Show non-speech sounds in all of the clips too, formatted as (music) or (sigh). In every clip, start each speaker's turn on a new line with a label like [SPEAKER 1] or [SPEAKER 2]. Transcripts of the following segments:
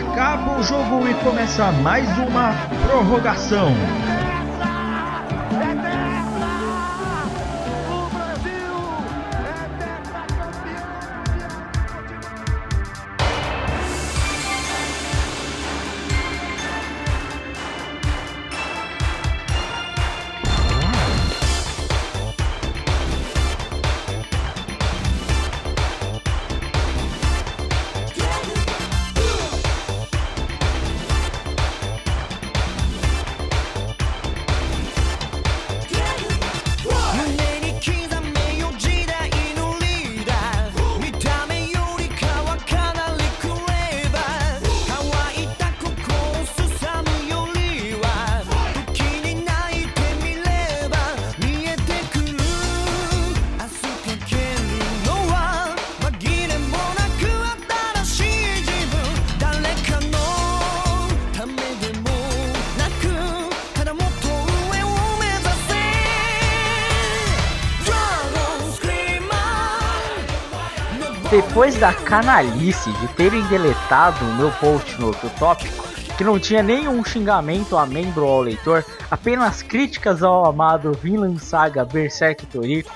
[SPEAKER 1] Acaba o jogo e começa mais uma prorrogação.
[SPEAKER 2] Depois da canalice de terem deletado o meu post no outro tópico, que não tinha nenhum xingamento a membro ou ao leitor, apenas críticas ao amado Vinland Saga Berserk Toriko,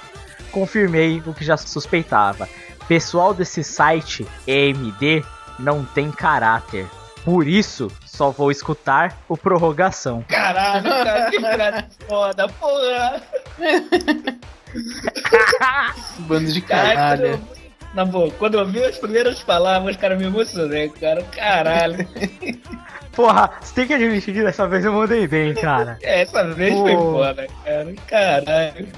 [SPEAKER 2] confirmei o que já suspeitava. Pessoal desse site EMD não tem caráter. Por isso, só vou escutar o prorrogação.
[SPEAKER 3] Caralho, cara, que cara foda, porra! (laughs)
[SPEAKER 4] Bando de caralho.
[SPEAKER 3] Na boa, quando eu vi as primeiras palavras, cara, me emocionei, cara. Caralho. (laughs)
[SPEAKER 2] Porra, você tem que admitir que dessa vez eu mandei bem, cara. (laughs)
[SPEAKER 3] É, essa vez Pô. foi foda, cara. Caralho.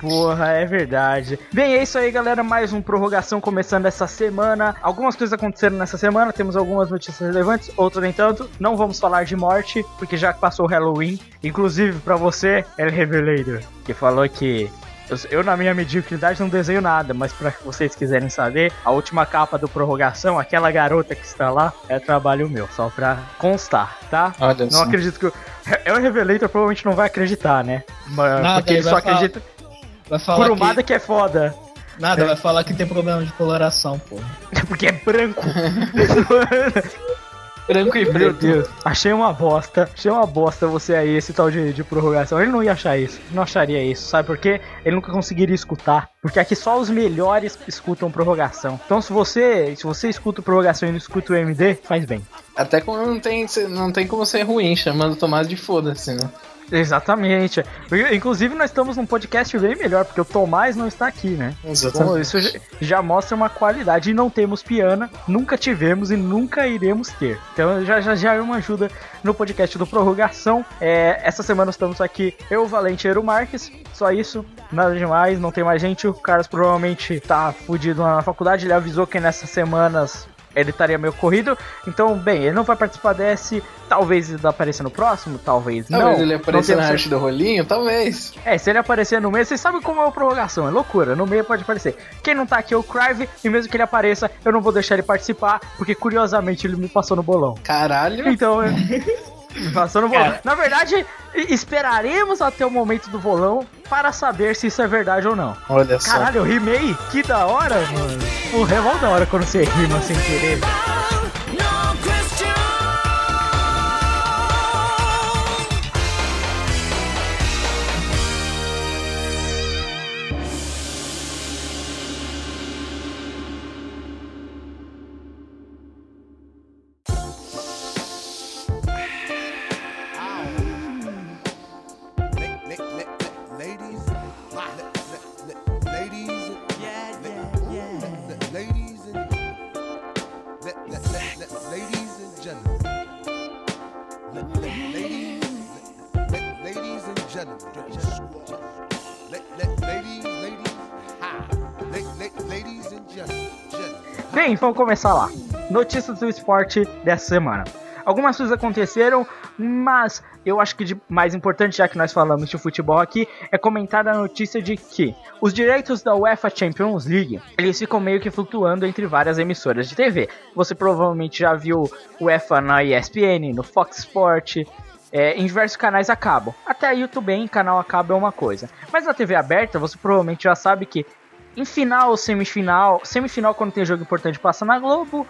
[SPEAKER 2] Porra, é verdade. Bem, é isso aí, galera. Mais um prorrogação começando essa semana. Algumas coisas aconteceram nessa semana, temos algumas notícias relevantes, outras nem tanto. Não vamos falar de morte, porque já passou o Halloween. Inclusive, para você, El Revelator, que falou que eu, eu, na minha mediocridade, não desenho nada, mas para vocês quiserem saber, a última capa do Prorrogação, aquela garota que está lá, é trabalho meu, só pra constar, tá? Olha não acredito que. Eu, o Revelator provavelmente não vai acreditar, né? Nada, porque ele, só falar, acredita. Vai falar Kurumada que... que é foda.
[SPEAKER 3] Nada, é. vai falar que tem problema de coloração, pô. (laughs)
[SPEAKER 2] Porque é branco. (laughs)
[SPEAKER 4] Branco e
[SPEAKER 2] Meu Deus, achei uma bosta. Achei uma bosta você aí, esse tal de, de prorrogação. Ele não ia achar isso. Não acharia isso. Sabe por quê? Ele nunca conseguiria escutar. Porque aqui só os melhores escutam prorrogação. Então se você, se você escuta prorrogação e não escuta o MD, faz bem.
[SPEAKER 4] Até quando não tem, não tem como ser ruim, chamando Tomás de foda-se, né?
[SPEAKER 2] Exatamente. Inclusive, nós estamos num podcast bem melhor, porque o Tomás não está aqui, né?
[SPEAKER 4] Exatamente. Bom,
[SPEAKER 2] isso já mostra uma qualidade. E não temos piana, nunca tivemos e nunca iremos ter. Então já, já, já é uma ajuda no podcast do Prorrogação. É, essa semana estamos aqui, eu, Valente Eero Marques. Só isso, nada demais, não tem mais gente. O Carlos provavelmente tá fudido na faculdade. Ele avisou que nessas semanas ele estaria meio corrido. Então, bem, ele não vai participar desse. Talvez ele apareça no próximo, talvez não.
[SPEAKER 4] Talvez ele apareça na arte do rolinho, talvez.
[SPEAKER 2] É, se ele aparecer no meio, vocês sabem como é a prorrogação, é loucura. No meio pode aparecer. Quem não tá aqui é o Crive, e mesmo que ele apareça, eu não vou deixar ele participar, porque curiosamente ele me passou no bolão.
[SPEAKER 4] Caralho.
[SPEAKER 2] Então, eu... (laughs) Passou no bolão. Na verdade, esperaremos até o momento do bolão para saber se isso é verdade ou não.
[SPEAKER 4] Olha só.
[SPEAKER 2] Caralho, eu rimei? Que da hora, mano. É mal da hora quando você rima sem querer. Bem, vamos começar lá. Notícias do esporte dessa semana. Algumas coisas aconteceram, mas eu acho que de mais importante, já que nós falamos de futebol aqui, é comentar a notícia de que os direitos da UEFA Champions League, eles ficam meio que flutuando entre várias emissoras de TV. Você provavelmente já viu UEFA na ESPN, no Fox Sport, é, em diversos canais acabam. Até aí tudo bem, canal acaba é uma coisa. Mas na TV aberta, você provavelmente já sabe que em final, semifinal, semifinal quando tem jogo importante passa na Globo,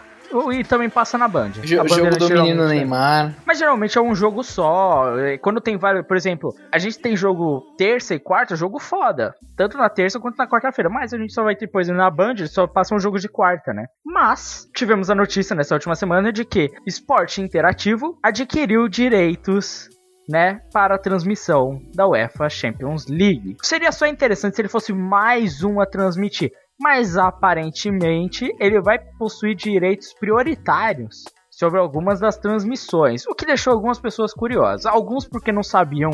[SPEAKER 2] e também passa na Band.
[SPEAKER 4] O jogo do menino Neymar.
[SPEAKER 2] Mas geralmente é um jogo só. É, quando tem vários. Por exemplo, a gente tem jogo terça e quarta, jogo foda. Tanto na terça quanto na quarta-feira. Mas a gente só vai ter, por exemplo, na Band, só passa um jogo de quarta, né? Mas tivemos a notícia nessa última semana de que Esporte Interativo adquiriu direitos né, para a transmissão da UEFA Champions League. Seria só interessante se ele fosse mais um a transmitir mas aparentemente ele vai possuir direitos prioritários sobre algumas das transmissões, o que deixou algumas pessoas curiosas. Alguns porque não sabiam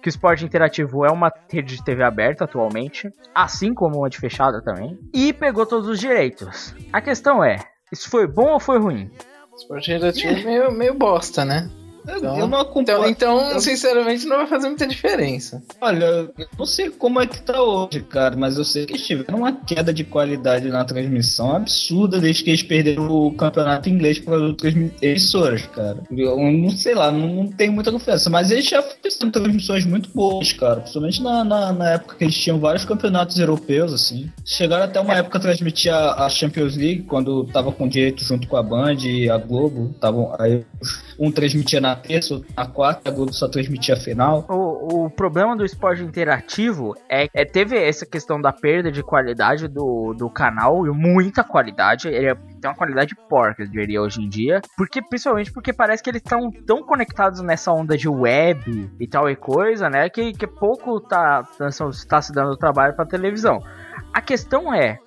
[SPEAKER 2] que o esporte interativo é uma rede de TV aberta atualmente, assim como uma de fechada também, e pegou todos os direitos. A questão é, isso foi bom ou foi ruim?
[SPEAKER 4] Esporte interativo é meio, meio bosta, né? Então, eu não acompanho. Então, então, sinceramente, não vai fazer muita diferença.
[SPEAKER 3] Olha, eu não sei como é que tá hoje, cara, mas eu sei que eles tiveram uma queda de qualidade na transmissão absurda desde que eles perderam o campeonato inglês para outras emissoras, cara. Eu não sei lá, não, não tenho muita confiança, mas eles já fizeram transmissões muito boas, cara. Principalmente na, na, na, época que eles tinham vários campeonatos europeus, assim. Chegaram até uma época a transmitir a, a Champions League, quando tava com direito junto com a Band e a Globo. Tavam, aí um transmitia na terça, na quarta, a Globo só transmitia a final.
[SPEAKER 2] O, o problema do esporte interativo é, é teve essa questão da perda de qualidade do, do canal, e muita qualidade. Ele é, tem uma qualidade porca, eu diria, hoje em dia. Porque, principalmente porque parece que eles estão tão conectados nessa onda de web e tal e coisa, né? Que, que pouco tá, tá se dando trabalho pra televisão. A questão é,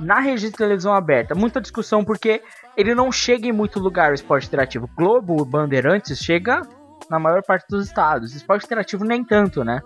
[SPEAKER 2] na rede de televisão aberta, muita discussão porque ele não chega em muito lugar o esporte interativo. Globo, Bandeirantes chega na maior parte dos estados. Esporte interativo nem tanto, né?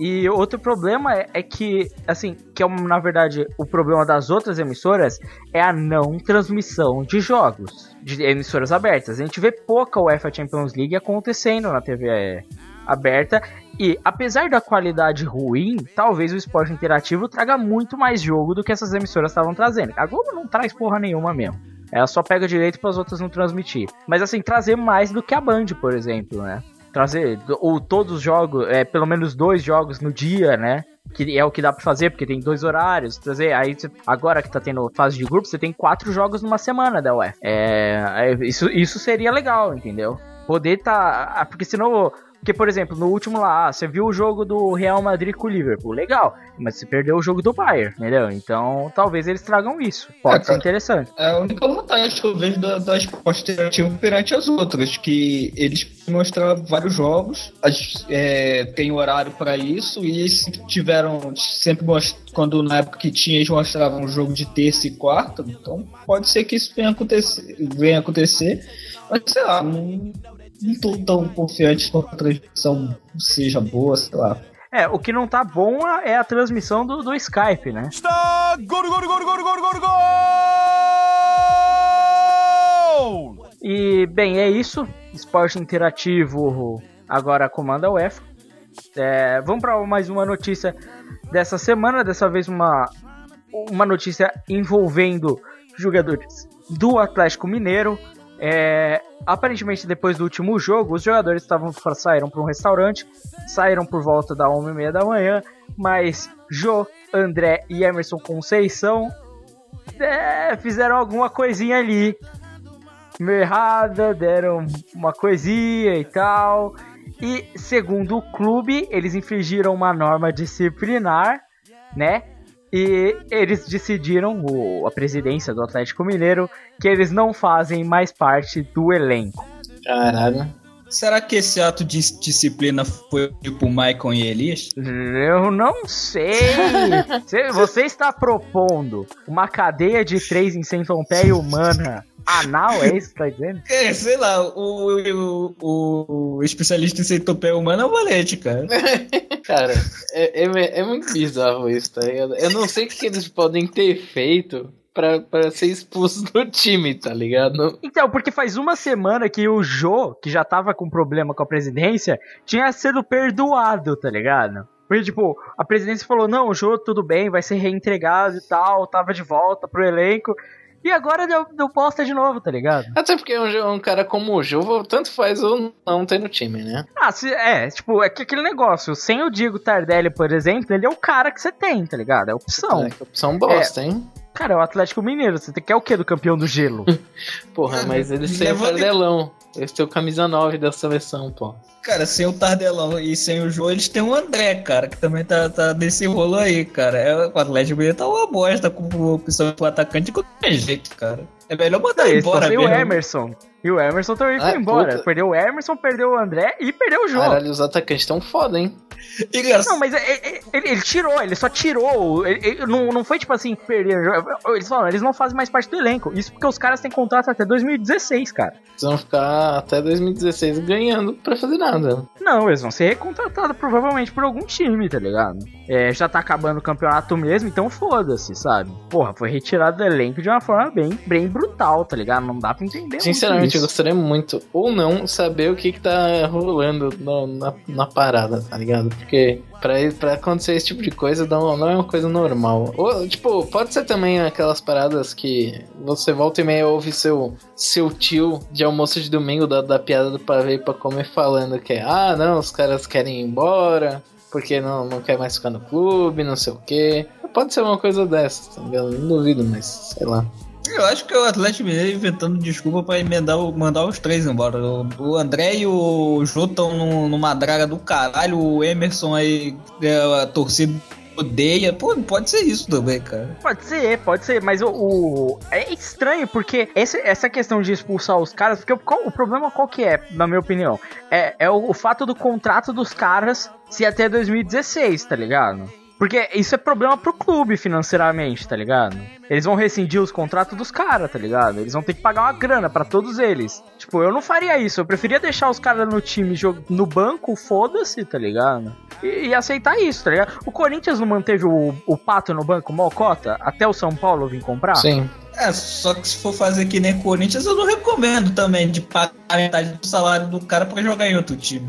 [SPEAKER 2] E outro problema é, é, que, assim, que é na verdade o problema das outras emissoras é a não transmissão de jogos de emissoras abertas. A gente vê pouca UEFA Champions League acontecendo na TV aberta e apesar da qualidade ruim, talvez o esporte interativo traga muito mais jogo do que essas emissoras estavam trazendo. A Globo não traz porra nenhuma mesmo. Ela só pega direito para as outras não transmitir. Mas assim, trazer mais do que a Band, por exemplo, né? Trazer ou todos os jogos, é, pelo menos dois jogos no dia, né? que é o que dá para fazer, porque tem dois horários, trazer, aí agora que tá tendo fase de grupo, você tem quatro jogos numa semana da UE. É, é, isso, isso seria legal, entendeu? Poder tá, porque senão porque, por exemplo, no último lá, você viu o jogo do Real Madrid com o Liverpool, legal, mas você perdeu o jogo do Bayern, entendeu? Então, talvez eles tragam isso. Pode é, ser interessante.
[SPEAKER 3] É a única vantagem que eu vejo da, da esporte interativo perante as outras, que eles mostram vários jogos, as, é, tem horário para isso, e eles tiveram, sempre quando na época que tinha, eles mostravam um jogo de terça e quarta, então pode ser que isso venha acontecer, venha acontecer mas sei lá, não, não tô tão confiante que a transmissão seja boa, sei lá.
[SPEAKER 2] É, o que não tá bom é a transmissão do, do Skype, né? Está gol, gol, gol, gol, gol, gol, gol! E, bem, é isso. Esporte interativo agora comanda a UEFA. É, vamos para mais uma notícia dessa semana. Dessa vez, uma, uma notícia envolvendo jogadores do Atlético Mineiro. É, aparentemente, depois do último jogo, os jogadores estavam saíram para um restaurante, saíram por volta da 1h30 da manhã, mas Jô, André e Emerson Conceição é, fizeram alguma coisinha ali. Meio errada, deram uma coisinha e tal. E segundo o clube, eles infringiram uma norma disciplinar, né? E eles decidiram, o, a presidência do Atlético Mineiro, que eles não fazem mais parte do elenco.
[SPEAKER 4] Caralho.
[SPEAKER 3] Será que esse ato de disciplina foi tipo Michael e Elias?
[SPEAKER 2] Eu não sei. (laughs) Você está propondo uma cadeia de três em centopeia humana anal, é isso que tá dizendo?
[SPEAKER 3] É, sei lá, o, o, o, especialista em centopeia humana é o Valete, cara. (laughs)
[SPEAKER 4] cara, é, é, é, muito bizarro isso, tá ligado? Eu não sei o que eles podem ter feito pra, pra ser expulso do time, tá ligado?
[SPEAKER 2] Então, porque faz uma semana que o Jô, que já tava com problema com a presidência, tinha sido perdoado, tá ligado? Porque, tipo, a presidência falou, não, o Jô tudo bem, vai ser reentregado e tal, tava de volta pro elenco. E agora deu, deu bosta de novo, tá ligado?
[SPEAKER 4] Até porque um, um cara como o Juvo, tanto faz ou não ter no time, né?
[SPEAKER 2] Ah, se, é, tipo, é que aquele negócio, sem o Diego Tardelli, por exemplo, ele é o cara que você tem, tá ligado? É opção.
[SPEAKER 4] É, opção bosta, hein?
[SPEAKER 2] Cara, é o Atlético Mineiro, você quer o quê do campeão do gelo? (laughs)
[SPEAKER 4] Porra, mas eles têm o Tardelão. Eles têm o camisa 9 da seleção, pô.
[SPEAKER 3] Cara, sem o Tardelão e sem o João, eles têm o André, cara, que também tá, tá nesse rolo aí, cara. É, o Atlético Mineiro tá uma bosta com opção pro atacante de qualquer jeito, cara. É melhor mandar
[SPEAKER 2] Eles
[SPEAKER 3] embora
[SPEAKER 2] têm o
[SPEAKER 3] mesmo.
[SPEAKER 2] Emerson. E o Emerson também
[SPEAKER 4] Ah,
[SPEAKER 2] foi embora.
[SPEAKER 4] puta.
[SPEAKER 2] Perdeu o Emerson, perdeu o André e perdeu o João.
[SPEAKER 4] Caralho, os atacantes tão foda, hein?
[SPEAKER 2] Não, mas é- é- ele, ele tirou, ele só tirou. ele- ele não, não foi tipo assim, perder. Eles falam, eles não fazem mais parte do elenco. Isso porque os caras têm contrato até 2016, cara.
[SPEAKER 4] Eles vão ficar até 2016 ganhando pra fazer nada.
[SPEAKER 2] Não, eles vão ser recontratados provavelmente por algum time, tá ligado? É, já tá acabando o campeonato mesmo, então foda-se, sabe? Porra, foi retirado do elenco de uma forma bem, bem brutal, tá ligado? Não dá pra entender.
[SPEAKER 4] Sinceramente, eu gostaria muito, ou não, saber o que que tá rolando no- na, na parada, tá ligado? Porque pra, pra acontecer esse tipo de coisa não, não é uma coisa normal. Ou, tipo, pode ser também aquelas paradas que você volta e meia ouve seu, seu tio de almoço de domingo da, da piada do pavê pra comer falando que ah, não, os caras querem ir embora. Porque não, não quer mais ficar no clube, não sei o quê. Pode ser uma coisa dessa, tá ligado? Não duvido, mas sei lá.
[SPEAKER 3] Eu acho que é o Atlético Mineiro inventando desculpa pra emendar, mandar os três embora. O, André e o Jô estão num- numa draga do caralho. O Emerson aí, é, a torcida odeia. Pô, pode ser isso também, cara.
[SPEAKER 2] Pode ser, pode ser, mas o, o- é estranho porque esse- essa questão de expulsar os caras, porque o, problema qual que é, na minha opinião, é, é o, o fato do contrato dos caras ser até 2016, tá ligado? Porque isso é problema pro clube financeiramente, tá ligado? Eles vão rescindir os contratos dos caras, tá ligado? Eles vão ter que pagar uma grana pra todos eles. Tipo, eu não faria isso. Eu preferia deixar os caras no time jog- no banco, foda-se, tá ligado? E, e aceitar isso, tá ligado? O Corinthians não manteve o, o Pato no banco, Mocota, até o São Paulo vir comprar?
[SPEAKER 4] Sim.
[SPEAKER 3] É, só que se for fazer que nem Corinthians, eu não recomendo também de pagar metade do salário do cara pra jogar em outro time.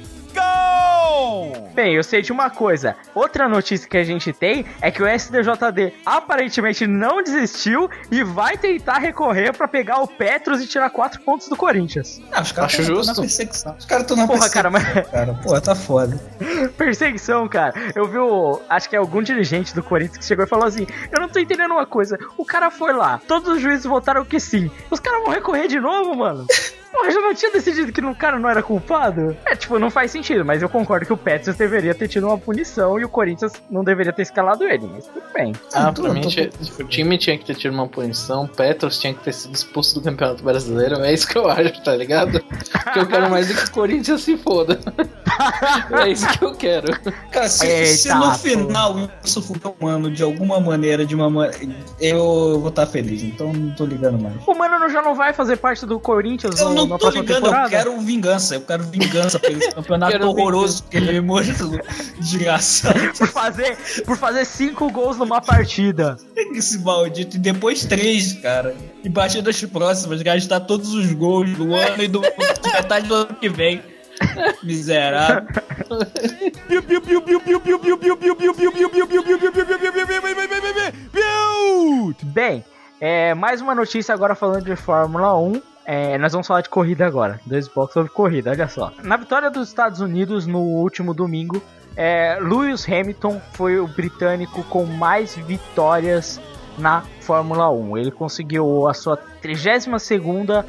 [SPEAKER 2] Bem, eu sei de uma coisa. Outra notícia que a gente tem é que o SDJD aparentemente não desistiu e vai tentar recorrer pra pegar o Petros e tirar quatro pontos do Corinthians.
[SPEAKER 3] Ah, os caras
[SPEAKER 4] Acho
[SPEAKER 3] tão- tão
[SPEAKER 4] justo.
[SPEAKER 3] na perseguição. Os caras estão na
[SPEAKER 2] Porra,
[SPEAKER 3] perseguição.
[SPEAKER 2] cara, mas
[SPEAKER 3] cara. Pô, tá foda. (laughs)
[SPEAKER 2] perseguição, cara. Eu vi o. Acho que é algum dirigente do Corinthians que chegou e falou assim: Eu não tô entendendo uma coisa. O cara foi lá, todos os juízes votaram que sim. Os caras vão recorrer de novo, mano. (laughs) Porra, já não tinha decidido que o cara não era culpado? É, tipo, não faz sentido, mas eu concordo que o Petros deveria ter tido uma punição e o Corinthians não deveria ter escalado ele, mas tudo bem.
[SPEAKER 4] Ah, pra mim, o time tinha que ter tido uma punição, Petros tinha que ter sido expulso do Campeonato Brasileiro, é isso que eu acho, tá ligado? Porque eu quero mais é que o Corinthians se foda. é isso que eu quero.
[SPEAKER 3] Cara, se,
[SPEAKER 2] Eita,
[SPEAKER 3] se no final isso for humano de alguma maneira, de uma maneira, eu vou estar feliz, então não tô ligando mais.
[SPEAKER 2] O Mano já não vai fazer parte do Corinthians
[SPEAKER 3] Eu
[SPEAKER 2] no-
[SPEAKER 3] não tô ligando,
[SPEAKER 2] temporada?
[SPEAKER 3] eu quero vingança, eu quero vingança por esse campeonato
[SPEAKER 4] Quero
[SPEAKER 3] horroroso que ele mostrou. Desgraçado.
[SPEAKER 2] Por fazer, por fazer cinco gols numa partida.
[SPEAKER 3] Esse maldito. E depois três, cara. E partidas próximas, gastar todos os gols do ano e do de metade do ano que vem. Miserável.
[SPEAKER 5] Piu, piu, piu, piu, piu, piu, piu, piu, piu, piu, piu, piu, piu, piu, piu, piu, piu, piu, piu, piu.
[SPEAKER 2] Bem, é, mais uma notícia agora falando de Fórmula 1. É, nós vamos falar de corrida agora. Dois blocos sobre corrida, olha só. Na vitória dos Estados Unidos no último domingo, é, Lewis Hamilton foi o britânico com mais vitórias na Fórmula 1. Ele conseguiu a sua 32ª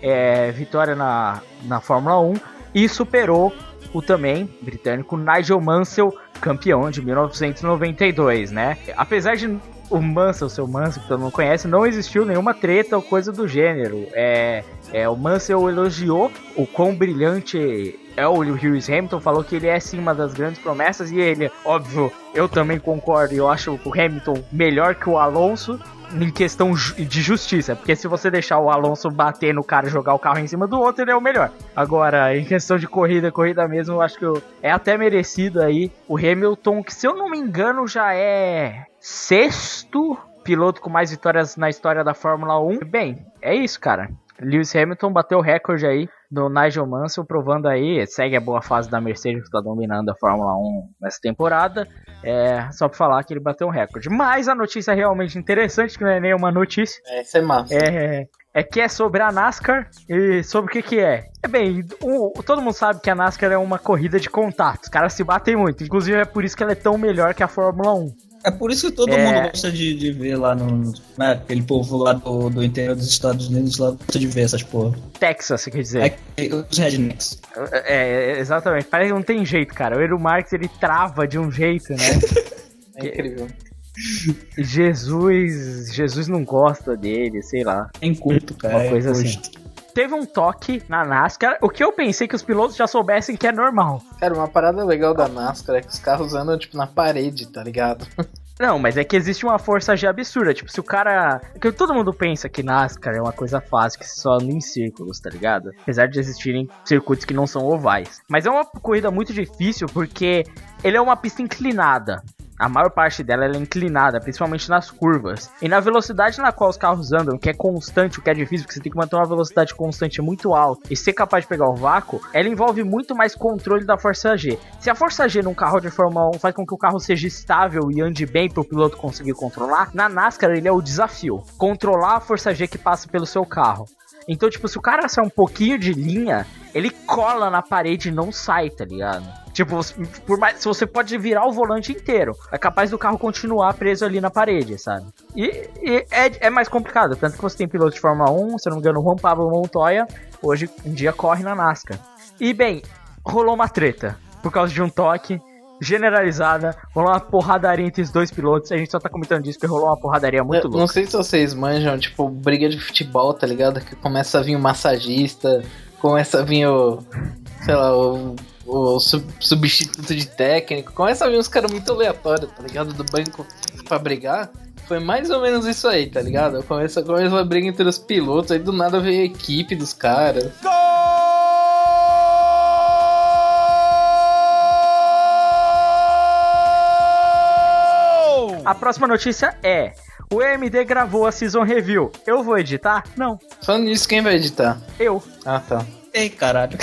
[SPEAKER 2] é, vitória na, na Fórmula 1 e superou o também britânico Nigel Mansell, campeão de 1992, né? Apesar de o Mansell, o seu Mansell, que todo mundo conhece, não existiu nenhuma treta ou coisa do gênero. É, é, o Mansell elogiou o quão brilhante é o Lewis Hamilton, falou que ele é sim uma das grandes promessas e ele, óbvio, eu também concordo, eu acho o Hamilton melhor que o Alonso em questão de justiça, porque se você deixar o Alonso bater no cara e jogar o carro em cima do outro, ele é o melhor. Agora, em questão de corrida, corrida mesmo, eu acho que é até merecido aí o Hamilton, que se eu não me engano já é sexto piloto com mais vitórias na história da Fórmula 1. Bem, é isso, cara. Lewis Hamilton bateu o recorde aí do Nigel Mansell, provando aí, segue a boa fase da Mercedes que está dominando a Fórmula 1 nessa temporada. É, só pra falar que ele bateu um recorde. Mas a notícia realmente interessante, que não é nenhuma notícia.
[SPEAKER 4] É, isso é massa.
[SPEAKER 2] É, é que é sobre a NASCAR e sobre o que que é. É bem, o, todo mundo sabe que a NASCAR é uma corrida de contatos. Os caras se batem muito. Inclusive é por isso que ela é tão melhor que a Fórmula 1.
[SPEAKER 3] É por isso que todo
[SPEAKER 2] É.
[SPEAKER 3] mundo gosta de, de ver lá no. Né, aquele povo lá do, do interior dos Estados Unidos lá gosta de ver essas porra.
[SPEAKER 2] Texas, você quer dizer.
[SPEAKER 3] É, os rednecks.
[SPEAKER 2] É, é, exatamente. Parece que não tem jeito, cara. O Eero Marx ele trava de um jeito, né? (laughs)
[SPEAKER 4] É incrível.
[SPEAKER 2] Jesus, Jesus não gosta dele, sei lá.
[SPEAKER 3] É inculto, cara.
[SPEAKER 2] Uma
[SPEAKER 3] é
[SPEAKER 2] coisa assim. Teve um toque na NASCAR, o que eu pensei que os pilotos já soubessem que é normal.
[SPEAKER 4] Cara, uma parada legal da NASCAR é que os carros andam, tipo, na parede, tá ligado? (laughs)
[SPEAKER 2] Não, mas é que existe uma força G absurda. Tipo, se o cara. é Que todo mundo pensa que NASCAR é uma coisa fácil, que só anda em círculos, tá ligado? Apesar de existirem circuitos que não são ovais. Mas é uma corrida muito difícil porque ele é uma pista inclinada. A maior parte dela ela é inclinada, principalmente nas curvas. E na velocidade na qual os carros andam, que é constante, o que é difícil, porque você tem que manter uma velocidade constante muito alta e ser capaz de pegar o vácuo, ela envolve muito mais controle da força G. Se a força G num carro de Fórmula 1 faz com que o carro seja estável e ande bem para o piloto conseguir controlar, na NASCAR ele é o desafio. Controlar a força G que passa pelo seu carro. Então, tipo, se o cara sai um pouquinho de linha, ele cola na parede e não sai, tá ligado? Tipo, por mais, se você pode virar o volante inteiro, é capaz do carro continuar preso ali na parede, sabe? E, e é, é mais complicado, tanto que você tem piloto de Fórmula 1, se não me engano, o Juan Pablo Montoya, hoje um dia corre na NASCAR. E bem, rolou uma treta por causa de um toque generalizada, rolou uma porradaria entre os dois pilotos. A gente só tá comentando disso porque rolou uma porradaria muito
[SPEAKER 4] Eu
[SPEAKER 2] louca.
[SPEAKER 4] não sei se vocês manjam, tipo, briga de futebol, tá ligado? Que começa a vir o massagista, começa a vir o. sei lá, o. O sub- substituto de técnico, começa a vir uns caras muito aleatórios, tá ligado? Do banco pra brigar. Foi mais ou menos isso aí, tá ligado? Começa, começa a briga entre os pilotos, aí do nada veio a equipe dos caras.
[SPEAKER 2] A próxima notícia é: o EMD gravou a Season Review. Eu vou editar? Não,
[SPEAKER 4] Falando nisso, quem vai editar?
[SPEAKER 2] eu.
[SPEAKER 4] Ah, tá.
[SPEAKER 3] Ei, caralho. (laughs)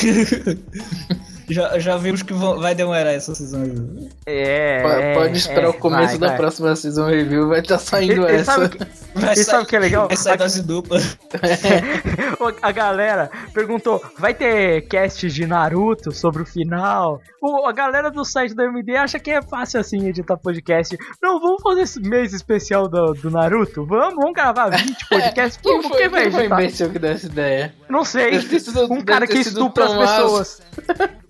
[SPEAKER 3] já, já vimos que vão- vai demorar essa season.
[SPEAKER 2] É.
[SPEAKER 4] Po-
[SPEAKER 2] é,
[SPEAKER 4] Pode esperar
[SPEAKER 2] é,
[SPEAKER 4] o começo
[SPEAKER 2] vai,
[SPEAKER 4] da
[SPEAKER 2] vai.
[SPEAKER 4] próxima season review, vai estar saindo
[SPEAKER 2] E- e
[SPEAKER 4] essa.
[SPEAKER 2] sabe o que-
[SPEAKER 3] Vai
[SPEAKER 2] E sabe o que é legal?
[SPEAKER 3] Vai sair dose dupla. (laughs)
[SPEAKER 2] a galera perguntou: vai ter cast de Naruto sobre o final? O- a galera do site do MD acha que é fácil assim editar podcast. Não, vamos fazer esse mês especial do, do Naruto? Vamos, vamos gravar 20 (laughs) podcasts.
[SPEAKER 4] Quem
[SPEAKER 2] Quem,
[SPEAKER 4] foi,
[SPEAKER 2] quem vai
[SPEAKER 4] quem foi o
[SPEAKER 2] editar?
[SPEAKER 4] imbecil que deu essa ideia?
[SPEAKER 2] Não sei. Um cara que estupra as pessoas. (laughs)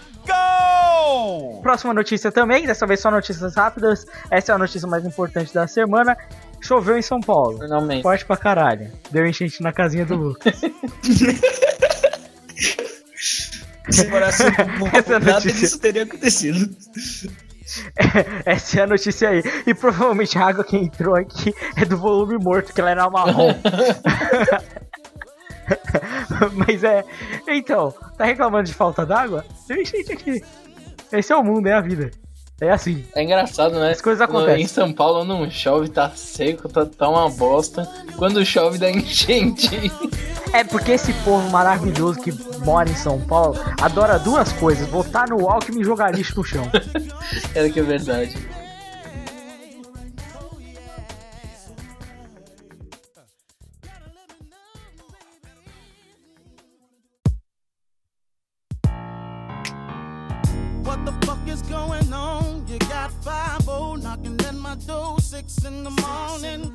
[SPEAKER 2] Próxima notícia também, dessa vez só notícias rápidas. Essa é a notícia mais importante da semana. Choveu em São Paulo.
[SPEAKER 4] Finalmente.
[SPEAKER 2] Forte pra caralho. Deu enchente na casinha do Lucas. (laughs)
[SPEAKER 3] Se morasse um
[SPEAKER 2] Essa
[SPEAKER 3] nada
[SPEAKER 2] notícia.
[SPEAKER 3] disso teria acontecido. (laughs)
[SPEAKER 2] Essa é a notícia aí. E provavelmente a água que entrou aqui é do volume morto, que ela era marrom. (laughs) (laughs) Mas é. Então, tá reclamando de falta d'água? Tem gente aqui. Esse é o mundo, é a vida. É assim.
[SPEAKER 4] É engraçado, né?
[SPEAKER 2] As coisas acontecem.
[SPEAKER 4] Em São Paulo não chove, tá seco, tá, tá uma bosta. Quando chove dá enchente.
[SPEAKER 2] É porque esse povo maravilhoso que mora em São Paulo adora duas coisas: botar no Alckmin e jogar lixo no chão. (laughs)
[SPEAKER 4] É que é verdade.
[SPEAKER 6] 5 knocking at my door, 6 in the morning.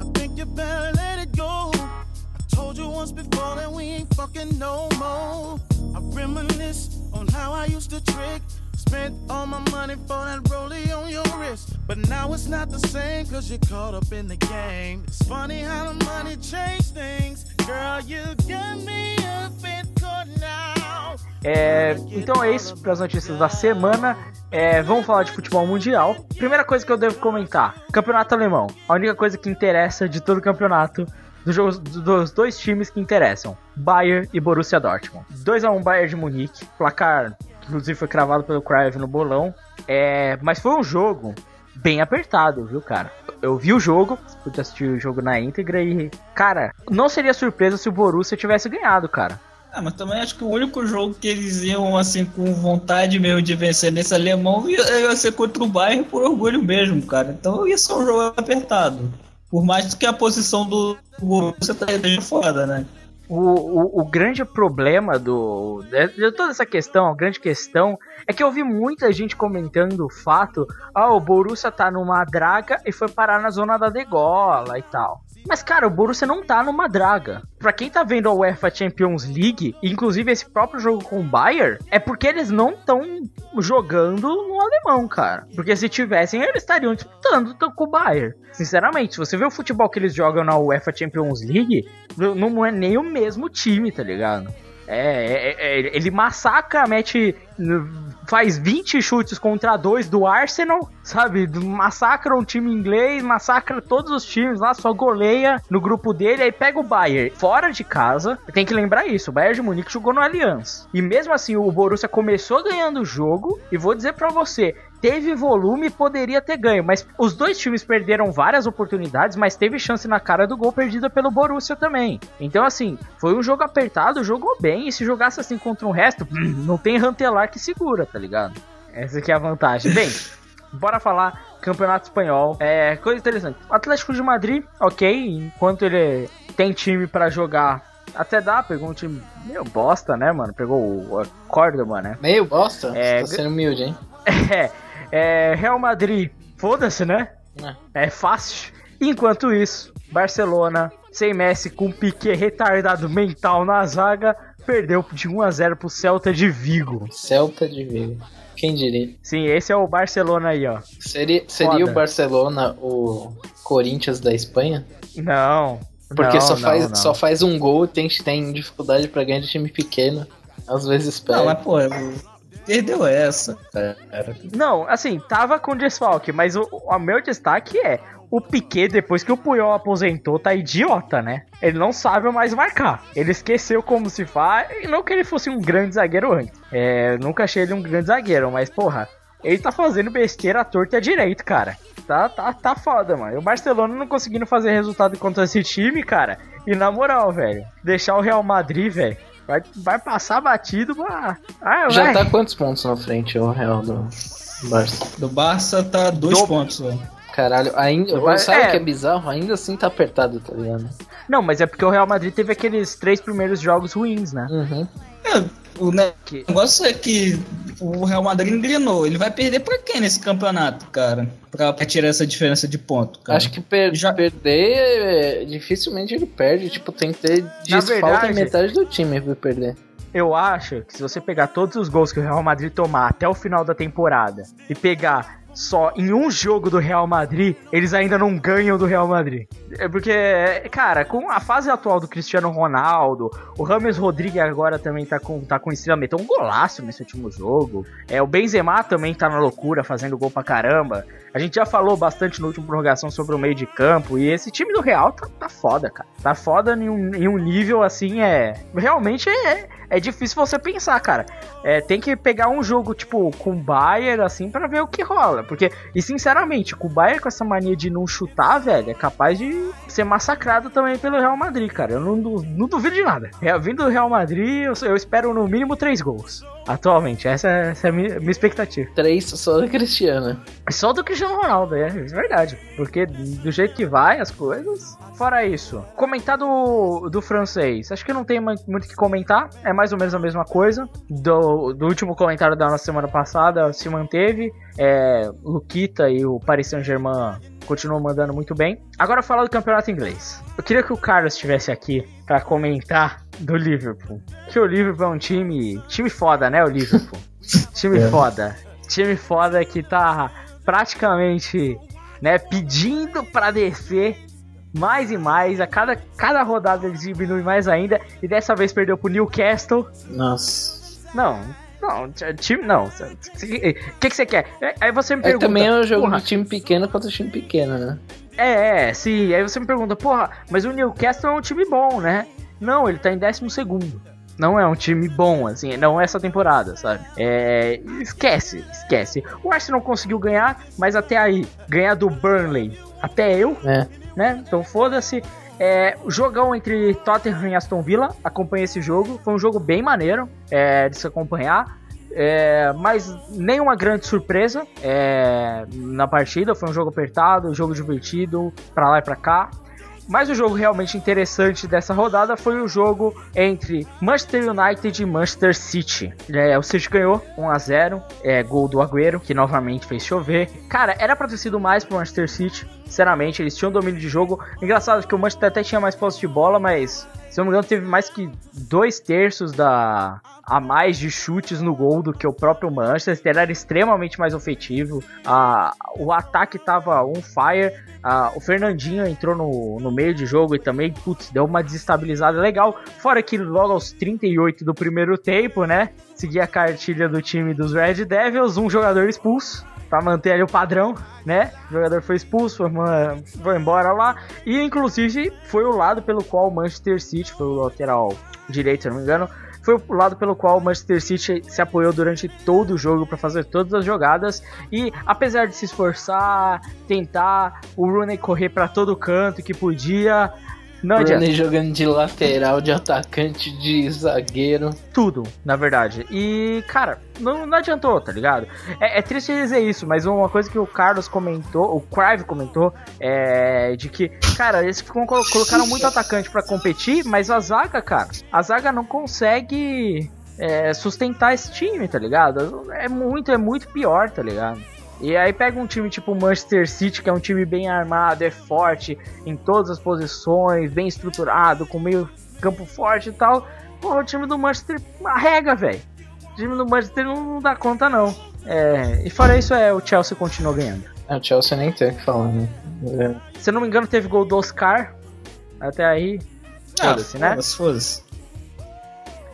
[SPEAKER 6] I think you better let it go. I told you once before that we ain't fucking no more. I reminisce on how I used to trick. Spent all my money for that rollie on your wrist. But now it's not the same cause you're caught up in the game. It's funny how the money changed things. Girl, you got me up in court now.
[SPEAKER 2] É, então é isso para as notícias da semana. É, vamos falar de futebol mundial. Primeira coisa que eu devo comentar: Campeonato Alemão. A única coisa que interessa de todo o campeonato. Dos, jogos, dos dois times que interessam, Bayern e Borussia Dortmund. 2 a 1 Bayern de Munique, placar inclusive foi cravado pelo Crave no bolão. É, mas foi um jogo bem apertado, viu, cara? Eu vi o jogo, pude assistir o jogo na íntegra e, cara, não seria surpresa se o Borussia tivesse ganhado, cara.
[SPEAKER 3] Ah, mas também acho que o único jogo que eles iam, assim, com vontade mesmo de vencer nesse alemão ia, ia ser contra o Bayern por orgulho mesmo, cara. Então ia ser um jogo apertado. Por mais que a posição do Borussia tá foda, né?
[SPEAKER 2] O, o, o, grande problema do de, toda essa questão, a grande questão é que eu vi muita gente comentando o fato, ah, o Borussia tá numa draga e foi parar na zona da degola e tal. Mas, cara, o Borussia não tá numa draga. Pra quem tá vendo a UEFA Champions League, inclusive esse próprio jogo com o Bayern, é porque eles não estão jogando no alemão, cara. Porque se tivessem, eles estariam disputando com o Bayern. Sinceramente, se você vê o futebol que eles jogam na UEFA Champions League, não é nem o mesmo time, tá ligado? É, é, é, ele massacra, mete. Faz 20 chutes contra dois do Arsenal, sabe? Massacra um time inglês, massacra todos os times lá, só goleia no grupo dele, aí pega o Bayern fora de casa. Tem que lembrar isso: o Bayern de Munique jogou no Allianz. E mesmo assim, o Borussia começou ganhando o jogo. E vou dizer para você: teve volume e poderia ter ganho, mas os dois times perderam várias oportunidades, mas teve chance na cara do gol perdida pelo Borussia também. Então, assim, foi um jogo apertado, jogou bem, e se jogasse assim contra o resto, (clears throat) não tem Rantelar que segura, tá ligado? Essa aqui é a vantagem. Bem, bora falar Campeonato Espanhol. É, coisa interessante. O Atlético de Madrid, ok, enquanto ele tem time para jogar até dá, pegou um time meio bosta, né, mano? Pegou o Córdoba, né?
[SPEAKER 4] Meio bosta? É, tá sendo humilde, hein? (laughs)
[SPEAKER 2] É, é, Real Madrid, foda-se, né? É. é fácil. Enquanto isso, Barcelona, sem Messi, com Piquet retardado mental na zaga, perdeu de 1 a 0 pro Celta de Vigo.
[SPEAKER 4] Celta de Vigo. Quem diria?
[SPEAKER 2] Sim, esse é o Barcelona aí, ó.
[SPEAKER 4] Seria, seria o Barcelona o Corinthians da Espanha?
[SPEAKER 2] Não.
[SPEAKER 4] Porque
[SPEAKER 2] não,
[SPEAKER 4] só,
[SPEAKER 2] não,
[SPEAKER 4] faz,
[SPEAKER 2] não.
[SPEAKER 4] só faz um gol e tem, tem dificuldade para ganhar de time pequeno. Às vezes perde.
[SPEAKER 3] Não, mas pô, perdeu essa, cara.
[SPEAKER 2] Não, assim, tava com desfalque, mas o, o meu destaque é o Piquet, depois que o Puyol aposentou, tá idiota, né? Ele não sabe mais marcar. Ele esqueceu como se faz. E não que ele fosse um grande zagueiro antes. É, nunca achei ele um grande zagueiro, mas porra, ele tá fazendo besteira à torta e à direito, cara. Tá, tá, tá foda, mano. O Barcelona não conseguindo fazer resultado contra esse time, cara. E na moral, velho, deixar o Real Madrid, velho, vai, vai passar batido pra. Ah,
[SPEAKER 4] Já tá quantos pontos na frente o Real do Barça?
[SPEAKER 3] Do Barça tá dois
[SPEAKER 2] Do-
[SPEAKER 3] pontos, velho.
[SPEAKER 4] Caralho, ainda.
[SPEAKER 2] Vai-
[SPEAKER 4] sabe o
[SPEAKER 2] é.
[SPEAKER 4] que é bizarro? Ainda assim tá apertado, tá ligado?
[SPEAKER 2] Não, mas é porque o Real Madrid teve aqueles três primeiros jogos ruins, né?
[SPEAKER 4] Uhum.
[SPEAKER 3] É, o negócio é que o Real Madrid engrenou. Ele vai perder pra quem nesse campeonato, cara? Pra, pra tirar essa diferença de ponto, cara.
[SPEAKER 4] Acho que per-
[SPEAKER 3] Já-
[SPEAKER 4] perder, é, dificilmente ele perde. Tipo, tem que ter em metade do time pra perder.
[SPEAKER 2] Eu acho que se você pegar todos os gols que o Real Madrid tomar até o final da temporada e pegar só em um jogo do Real Madrid, eles ainda não ganham do Real Madrid. É porque, cara, com a fase atual do Cristiano Ronaldo, o Rames Rodrigues agora também tá com, tá com estrela, meteu um golaço nesse último jogo. É, o Benzema também tá na loucura, fazendo gol pra caramba. A gente já falou bastante no último prorrogação sobre o meio de campo, e esse time do Real tá, tá foda, cara. Tá foda em um, em um nível assim, é. Realmente é, é difícil você pensar, cara. É, tem que pegar um jogo, tipo, com o Bayern, assim, pra ver o que rola. Porque, e sinceramente, com o Bayern com essa mania de não chutar, velho, é capaz de ser massacrado também pelo Real Madrid, cara. Eu não, não duvido de nada. É, vindo do Real Madrid, eu, eu espero no mínimo três gols. Atualmente, essa, é- essa é a minha, minha expectativa.
[SPEAKER 4] Três só da Cristiana.
[SPEAKER 2] Só do Cristiano Ronaldo, é, é verdade. Porque do jeito que vai as coisas. Fora isso, comentar do, do francês. Acho que não tem muito o que comentar. É mais ou menos a mesma coisa. Do, do último comentário da nossa semana passada se manteve. É, Luquita e o Paris Saint-Germain continuam mandando muito bem. Agora falar do campeonato inglês. Eu queria que o Carlos estivesse aqui para comentar do Liverpool. Que o Liverpool é um time. Time foda, né? O Liverpool. (laughs) time
[SPEAKER 3] É.
[SPEAKER 2] foda. Time foda que tá praticamente né, pedindo para descer mais e mais. A cada, cada rodada eles diminuem mais ainda. E dessa vez perdeu pro Newcastle.
[SPEAKER 4] Nossa.
[SPEAKER 2] Não, não, time não. O que, que você quer? É, Aí você me
[SPEAKER 4] É,
[SPEAKER 2] pergunta.
[SPEAKER 4] também é um jogo
[SPEAKER 2] porra,
[SPEAKER 4] de time pequeno contra time pequeno, né?
[SPEAKER 2] É, é, sim. Aí você me pergunta, porra, mas o Newcastle é um time bom, né? Não, ele tá em 12 segundo. Não é um time bom, assim, não essa temporada, sabe? É. Esquece, esquece. O Arsenal conseguiu ganhar, mas até aí, ganhar do Burnley, até eu,
[SPEAKER 4] É.
[SPEAKER 2] né? Então foda-se. É, o jogão entre Tottenham e Aston Villa, acompanhei esse jogo. Foi um jogo bem maneiro é, de se acompanhar. É, mas nenhuma grande surpresa é, na partida. Foi um jogo apertado, um jogo divertido, pra lá e pra cá. Mas o jogo realmente interessante dessa rodada foi o jogo entre Manchester United e Manchester City. É, o City ganhou 1 a 0 é, gol do Agüero, que novamente fez chover. Cara, era pra ter sido mais pro Manchester City. Sinceramente, eles tinham domínio de jogo. Engraçado que o Manchester até tinha mais posse de bola, mas se eu não me engano, teve mais que dois terços da a mais de chutes no gol do que o próprio Manchester. Era extremamente mais ofetivo. Ah, o ataque tava on fire. Ah, o Fernandinho entrou no, no meio de jogo e também, putz, deu uma desestabilizada legal. Fora que logo aos 38 do primeiro tempo, né? Seguia a cartilha do time dos Red Devils, um jogador expulso. Pra manter ali o padrão, né? O jogador foi expulso, foi, ma- foi embora lá. E inclusive foi o lado pelo qual o Manchester City, foi o lateral direito, se não me engano, foi o lado pelo qual o Manchester City se apoiou durante todo o jogo para fazer todas as jogadas. E apesar de se esforçar, tentar, o Rooney correr para todo canto que podia, não adianta.
[SPEAKER 4] Rooney jogando de lateral, de atacante, de zagueiro.
[SPEAKER 2] tudo, na verdade. E, cara, não, não adiantou, tá ligado? É, é triste dizer isso, mas uma coisa que o Carlos comentou, o Crive comentou, é de que, cara, eles ficam, colo- colocaram muito atacante pra competir, mas a zaga, cara, a zaga não consegue é, sustentar esse time, tá ligado? É muito, é muito pior, tá ligado? E aí pega um time tipo Manchester City, que é um time bem armado, é forte em todas as posições, bem estruturado, com meio campo forte e tal. Porra, o time do Manchester arrega, velho. O time do Manchester não, dá conta, não. É, e fora isso, é, o Chelsea continua ganhando.
[SPEAKER 4] É, o Chelsea nem tem o que falar, né? É.
[SPEAKER 2] Se eu não me engano, teve gol do Oscar. Até aí. Foda-se, né?
[SPEAKER 3] Foda-se, foda-se.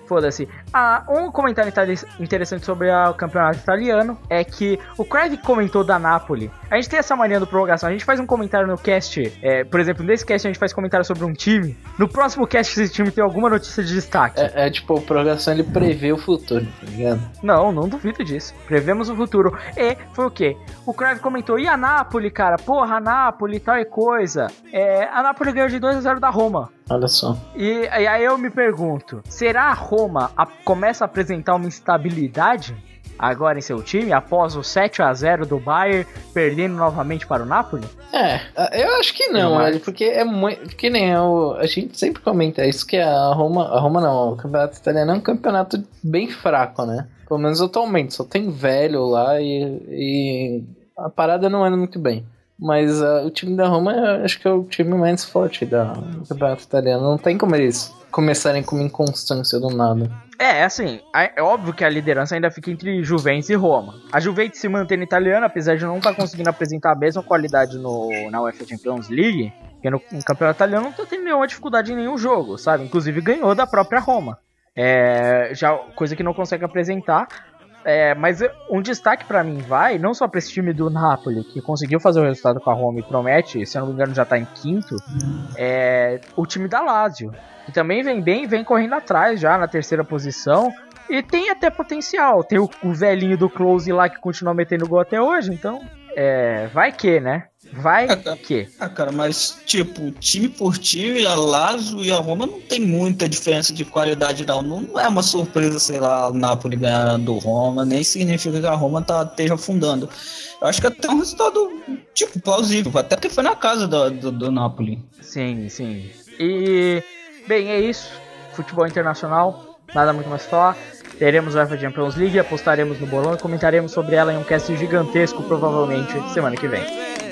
[SPEAKER 2] Foda-se. Ah, um comentário inter- interessante sobre o campeonato italiano é que o Craig comentou da Napoli. A gente tem essa mania do prorrogação. A gente faz um comentário no cast, é, por exemplo, nesse cast a gente faz comentário sobre um time. No próximo cast esse time tem alguma notícia de destaque.
[SPEAKER 4] É, é tipo, o prorrogação ele prevê o futuro, tá ligado?
[SPEAKER 2] Não, não duvido disso. Prevemos o futuro. E foi o quê? O Crave comentou: e a Napoli, cara? Porra, a Napoli, tal e coisa. É, a Napoli ganhou de 2 a 0 da Roma.
[SPEAKER 4] Olha só.
[SPEAKER 2] E, e aí eu me pergunto: será a Roma a- começa a apresentar uma instabilidade agora em seu time após o 7 a 0 do Bayern perdendo novamente para o Napoli?
[SPEAKER 4] É, eu acho que não,
[SPEAKER 2] Eu
[SPEAKER 4] velho, porque é muito. Que nem o, a gente sempre comenta isso, que a Roma. A Roma não, o campeonato italiano é um campeonato bem fraco, né? Pelo menos atualmente, só tem velho lá e, e a parada não anda muito bem. Mas ah, o time da Roma eu acho que é o time mais forte da, do campeonato italiano. Não tem como eles começarem com uma inconstância do nada.
[SPEAKER 2] É, assim, é óbvio que a liderança ainda fica entre Juventus e Roma. A Juventus se mantém italiana, apesar de não estar conseguindo apresentar a mesma qualidade no, na UEFA Champions League, porque no, no campeonato italiano não tá tendo nenhuma dificuldade em nenhum jogo, sabe? Inclusive ganhou da própria Roma. É, já coisa que não consegue apresentar. É, mas um destaque pra mim vai, não só pra esse time do Napoli, que conseguiu fazer o resultado com a Roma e promete, se eu não me engano já tá em quinto, é o time da Lazio, que também vem bem, vem correndo atrás já na terceira posição, e tem até potencial. Tem o, o velhinho do Close lá que continua metendo gol até hoje, então é, vai que, né? Vai que.
[SPEAKER 3] Ah, cara, mas, tipo, time por time, a Lazio e a Roma não tem muita diferença de qualidade, não. Não é uma surpresa, sei lá, o Napoli ganhar do Roma, nem significa que a Roma tá, esteja afundando. Eu acho que até um resultado, tipo, plausível, até porque foi na casa do, do, do Napoli.
[SPEAKER 2] Sim, sim. E, bem, é isso. Futebol internacional. nada muito mais falar. Teremos a UEFA Champions League, apostaremos no bolão e comentaremos sobre ela em um cast gigantesco, provavelmente semana que vem.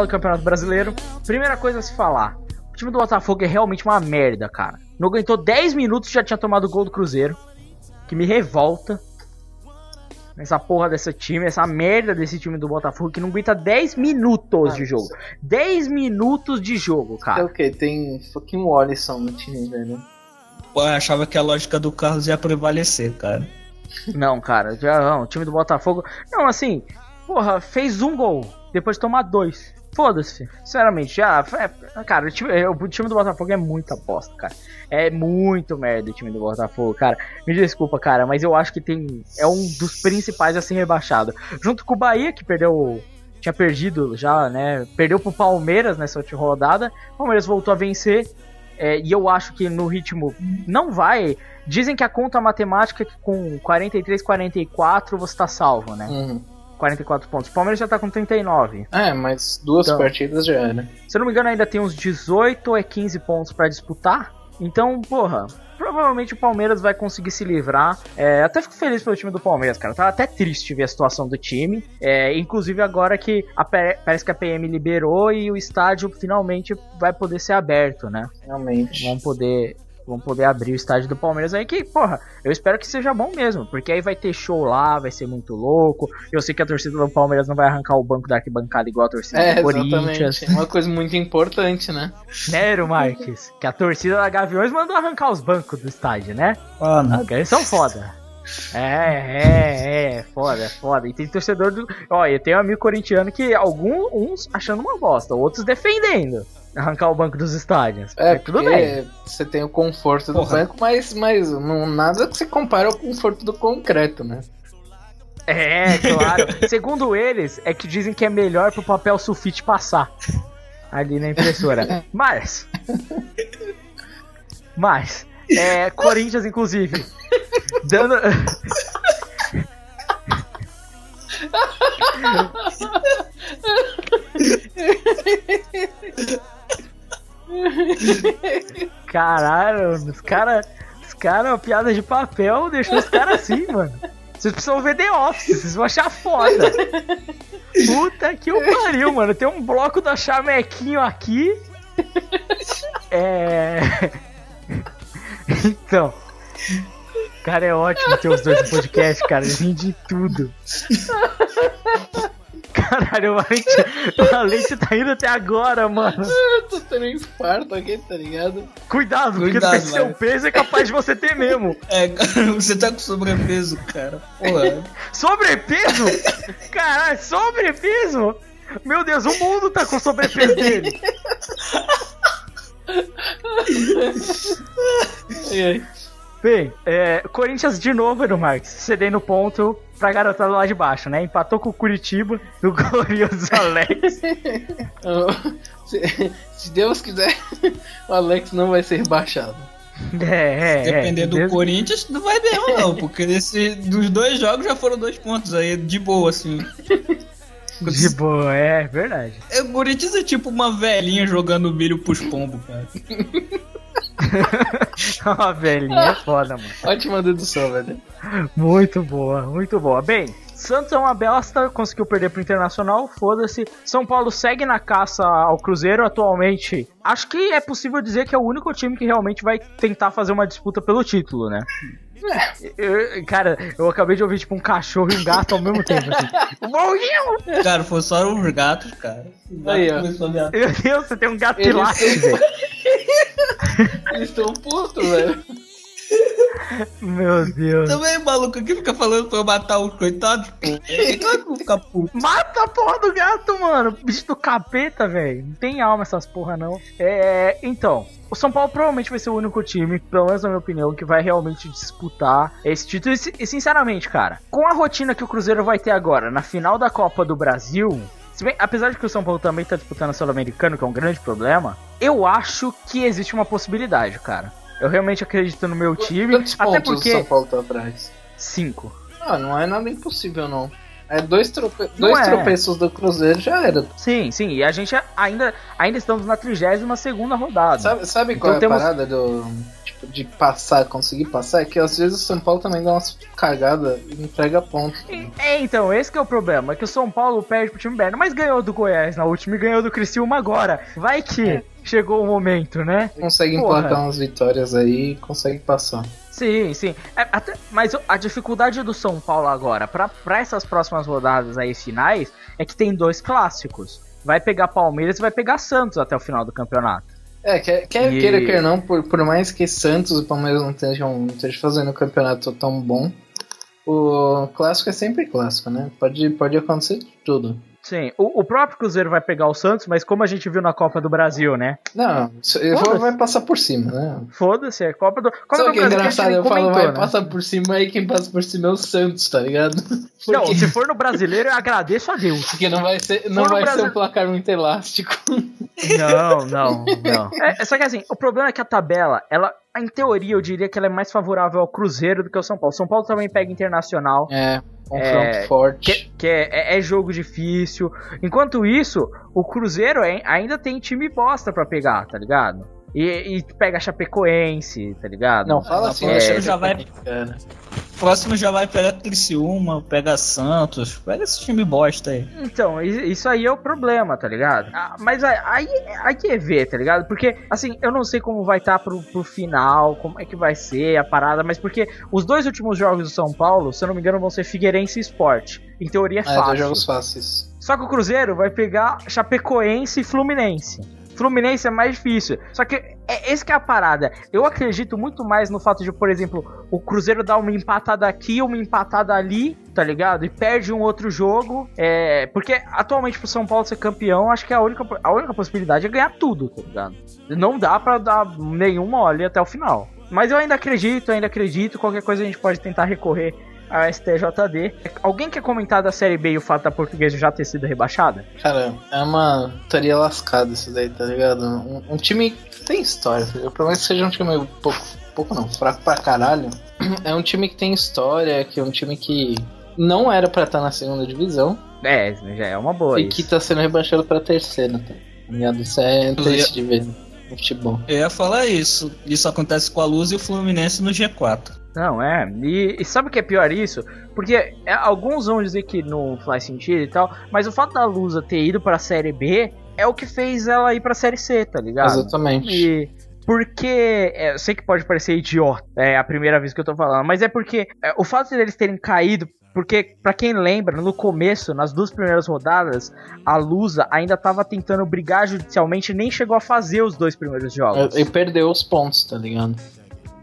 [SPEAKER 2] Falar do Campeonato Brasileiro. Primeira coisa a se falar: o time do Botafogo é realmente uma merda, cara. Não aguentou 10 minutos e já tinha tomado o gol do Cruzeiro. Que me revolta. Essa porra desse time, essa merda desse time do Botafogo que não aguenta 10 minutos de jogo. 10 minutos de jogo,
[SPEAKER 4] É
[SPEAKER 2] cara.
[SPEAKER 4] o que? Tem fucking Wallison no time, velho.
[SPEAKER 3] Pô, eu achava que a lógica do Carlos ia prevalecer, cara.
[SPEAKER 2] Não, cara, já não. O time do Botafogo. Não, assim, porra, fez um gol depois de tomar dois. Foda-se, sinceramente, já. é- cara, o time, o time do Botafogo é muita bosta, cara. É muito merda o time do Botafogo, cara. Me desculpa, cara, mas eu acho que tem. É um dos principais a ser rebaixado. Junto com o Bahia, que perdeu. Tinha perdido já, né? Perdeu pro Palmeiras nessa última rodada. O Palmeiras voltou a vencer. é, e eu acho que no ritmo não vai. Dizem que a conta matemática é que com 43, 44 você tá salvo, né?
[SPEAKER 4] Uhum.
[SPEAKER 2] 44 pontos. O Palmeiras já tá com 39.
[SPEAKER 4] É, mas duas
[SPEAKER 2] Então.
[SPEAKER 4] partidas já era.
[SPEAKER 2] Se eu não me engano, ainda tem uns 18 ou é 15 pontos pra disputar. Então, porra, provavelmente o Palmeiras vai conseguir se livrar. É, até fico feliz pelo time do Palmeiras, cara. Tava até triste ver a situação do time. É, inclusive agora que a parece que a PM liberou e o estádio finalmente vai poder ser aberto, né?
[SPEAKER 4] Realmente.
[SPEAKER 2] Vão poder. Vão poder abrir o estádio do Palmeiras aí que, porra, eu espero que seja bom mesmo, porque aí vai ter show lá, vai ser muito louco. Eu sei que a torcida do Palmeiras não vai arrancar o banco da arquibancada igual a torcida
[SPEAKER 4] É,
[SPEAKER 2] do Corinthians.
[SPEAKER 4] É uma coisa muito importante, né?
[SPEAKER 2] Nero Marques, que a torcida da Gaviões mandou arrancar os bancos do estádio, né?
[SPEAKER 3] Ah, não.
[SPEAKER 2] Porque eles são foda. É, é, é, foda, foda. E tem torcedor do. Ó, eu tenho um amigo corintiano que alguns achando uma bosta, outros defendendo arrancar o banco dos estádios.
[SPEAKER 4] É,
[SPEAKER 2] tudo
[SPEAKER 4] porque
[SPEAKER 2] bem.
[SPEAKER 4] você tem o conforto do
[SPEAKER 3] Porra.
[SPEAKER 4] banco, mas, mas não, nada que se compare ao conforto do concreto, né?
[SPEAKER 2] É, claro. (laughs) Segundo eles, é que dizem que é melhor pro papel sulfite passar ali na impressora. Mas. Mas. É, Corinthians, inclusive. Dando. (laughs) Caralho, os caras. Os caras, piada de papel, deixou os caras assim, mano. Vocês precisam ver The Office, vocês vão achar foda. Puta que o pariu, mano. Tem um bloco da Chamequinho aqui. É. Então. Cara, é ótimo ter os dois no podcast, cara. Eles de tudo. Caralho, o Valente, (laughs) o Valente tá indo até agora, mano.
[SPEAKER 4] Eu tô tendo um infarto aqui, tá ligado?
[SPEAKER 2] Cuidado, porque
[SPEAKER 3] Cuidado,
[SPEAKER 2] depende do seu peso é capaz de você ter mesmo. (laughs)
[SPEAKER 3] É, você tá com sobrepeso, cara. Porra. (laughs)
[SPEAKER 2] Sobrepeso? Caralho, sobrepeso? Meu Deus, o mundo tá com sobrepeso dele.
[SPEAKER 4] E aí?
[SPEAKER 2] Bem, é, Corinthians de novo, Edu Marques, cedendo ponto pra garotada lá de baixo, né? Empatou com o Curitiba, do Corinthians (laughs) Alex.
[SPEAKER 4] Se, (laughs) se Deus quiser, o Alex não vai ser rebaixado.
[SPEAKER 2] É, é,
[SPEAKER 3] Depender
[SPEAKER 2] é,
[SPEAKER 3] do
[SPEAKER 2] mesmo-
[SPEAKER 3] Corinthians, não vai mesmo, não. Porque desse, dos dois jogos já foram dois pontos aí, de boa, assim.
[SPEAKER 2] De boa, é verdade.
[SPEAKER 3] É, O Corinthians é tipo uma velhinha jogando milho pros pombos, cara. (laughs)
[SPEAKER 2] Uma velhinha é (laughs) foda, mano.
[SPEAKER 4] Ótima dedução, velho.
[SPEAKER 2] Muito boa, muito boa. Bem, Santos é uma bosta, conseguiu perder pro Internacional, foda-se. São Paulo segue na caça ao Cruzeiro atualmente. Acho que é possível dizer que é o único time que realmente vai tentar fazer uma disputa pelo título, né? Eu- cara, eu acabei de ouvir tipo um cachorro e um gato ao mesmo tempo. Assim. (laughs) Morreu!
[SPEAKER 3] Cara, foi só os gatos, cara. Gato
[SPEAKER 4] Aí, ó.
[SPEAKER 2] Meu Deus, você tem um gato
[SPEAKER 4] Eles-
[SPEAKER 2] pilates,
[SPEAKER 4] estão putos, velho.
[SPEAKER 2] Meu Deus.
[SPEAKER 3] Também, maluco, que fica falando pra eu matar os coitados, pô. Claro que vou ficar puto.
[SPEAKER 2] Mata a porra do gato, mano. Bicho do capeta, velho. Não tem alma essas porra, não. É. Então. O São Paulo provavelmente vai ser o único time, pelo menos na minha opinião, que vai realmente disputar esse título. E, si- sinceramente, cara, com a rotina que o Cruzeiro vai ter agora na final da Copa do Brasil, bem- apesar de que o São Paulo também tá disputando a Sul-Americano, que é um grande problema, eu acho que existe uma possibilidade, cara. Eu realmente acredito no meu time,
[SPEAKER 4] Quantos
[SPEAKER 2] até
[SPEAKER 4] pontos o
[SPEAKER 2] porque
[SPEAKER 4] São Paulo tá atrás?
[SPEAKER 2] cinco.
[SPEAKER 4] Ah, não é nada impossível, não. É dois, trope... Dois
[SPEAKER 2] é.
[SPEAKER 4] tropeços do Cruzeiro já era.
[SPEAKER 2] Sim, sim, e a gente ainda ainda estamos na 32 segunda rodada.
[SPEAKER 4] Sabe, sabe
[SPEAKER 2] Então
[SPEAKER 4] qual é
[SPEAKER 2] temos-
[SPEAKER 4] a parada do. Tipo, de passar, conseguir passar? É que às vezes o São Paulo também dá umas cagadas e entrega pontos.
[SPEAKER 2] É, então, esse que é o problema, é que o São Paulo perde pro time Berno, mas ganhou do Goiás na última e ganhou do Criciúma agora. Vai que chegou o momento, né?
[SPEAKER 4] Consegue
[SPEAKER 2] Porra.
[SPEAKER 4] emplacar umas vitórias aí e consegue passar.
[SPEAKER 2] Sim, sim. É, até- mas a dificuldade do São Paulo agora, pra, pra essas próximas rodadas aí finais, é que tem dois clássicos. Vai pegar Palmeiras e vai pegar Santos até o final do campeonato.
[SPEAKER 4] É, quer, quer
[SPEAKER 2] E-
[SPEAKER 4] queira, quer não, por, por mais que Santos e Palmeiras não estejam, não estejam fazendo um campeonato tão bom, o clássico é sempre clássico, né? Pode, pode acontecer de tudo.
[SPEAKER 2] Sim, o, o próprio Cruzeiro vai pegar o Santos, mas como a gente viu na Copa do Brasil, né?
[SPEAKER 4] Não, vai passar por cima, né?
[SPEAKER 2] Foda-se, é Copa do. Copa do
[SPEAKER 4] o que é
[SPEAKER 2] Brasil
[SPEAKER 4] engraçado? Eu falo, vai
[SPEAKER 2] né?
[SPEAKER 4] passar por cima, aí quem passa por cima é o Santos, tá ligado? (laughs)
[SPEAKER 2] Não,
[SPEAKER 4] Porque,
[SPEAKER 2] se for no brasileiro, eu agradeço a Deus.
[SPEAKER 4] porque não vai ser, não vai ser
[SPEAKER 2] Brasil-
[SPEAKER 4] um placar muito elástico.
[SPEAKER 2] Não, não, não. (laughs) É só que assim, o problema é que a tabela, ela, em teoria, eu diria que ela é mais favorável ao Cruzeiro do que ao São Paulo. São Paulo também pega Internacional,
[SPEAKER 4] É, confronto
[SPEAKER 2] É,
[SPEAKER 4] forte.
[SPEAKER 2] que, que é, é- é jogo difícil. Enquanto isso, o Cruzeiro é- ainda tem time bosta pra pegar, tá ligado? E, e pega a Chapecoense, tá ligado?
[SPEAKER 4] Não, fala assim,
[SPEAKER 3] você já vai-. Próximo já vai pegar Criciúma, pega Santos, pega esse time bosta aí.
[SPEAKER 2] Então, isso aí é o problema, tá ligado? Ah, Mas aí, aí, que é ver, tá ligado? Porque, assim, eu não sei como vai estar pro, pro final, como é que vai ser a parada, mas porque os dois últimos jogos do São Paulo, se eu não me engano, vão ser Figueirense e Sport. Em teoria é
[SPEAKER 4] É,
[SPEAKER 2] fácil.
[SPEAKER 4] dois jogos fáceis.
[SPEAKER 2] Só que o Cruzeiro vai pegar Chapecoense e Fluminense. Fluminense é mais difícil. Só que é esse que é a parada. Eu acredito muito mais no fato de, por exemplo, o Cruzeiro dar uma empatada aqui, uma empatada ali, tá ligado? E perde um outro jogo. É, porque atualmente pro São Paulo ser campeão, acho que a única, a única possibilidade é ganhar tudo, tá ligado? Não dá pra dar nenhuma olha até o final. Mas eu ainda acredito, ainda acredito. Qualquer coisa a gente pode tentar recorrer a STJD. Alguém quer comentar da Série B e o fato da Portuguesa já ter sido rebaixada?
[SPEAKER 4] Cara, é uma teoria lascada isso daí, tá ligado? Um, um time que tem história. Eu prometo que seja um time pouco, pouco não, fraco pra caralho. (clears throat) É um time que tem história, que é um time que não era pra estar na segunda divisão
[SPEAKER 2] É, já é uma boa.
[SPEAKER 4] e
[SPEAKER 2] isso.
[SPEAKER 4] que tá sendo rebaixado pra terceira, tá ligado? Isso é triste de ver no futebol.
[SPEAKER 3] Eu ia falar isso. Isso acontece com a Luz e o Fluminense no G4.
[SPEAKER 2] Não, é. E, e sabe o que é pior isso? Porque é, alguns vão dizer que não faz sentido e tal, mas o fato da Lusa ter ido pra Série B é o que fez ela ir pra Série C, tá ligado?
[SPEAKER 4] Exatamente.
[SPEAKER 2] E porque é, eu sei que pode parecer idiota, é a primeira vez que eu tô falando, mas é porque é, o fato deles terem caído, porque pra quem lembra, no começo, nas duas primeiras rodadas, a Lusa ainda tava tentando brigar judicialmente e nem chegou a fazer os dois primeiros jogos.
[SPEAKER 4] E perdeu os pontos, tá ligado?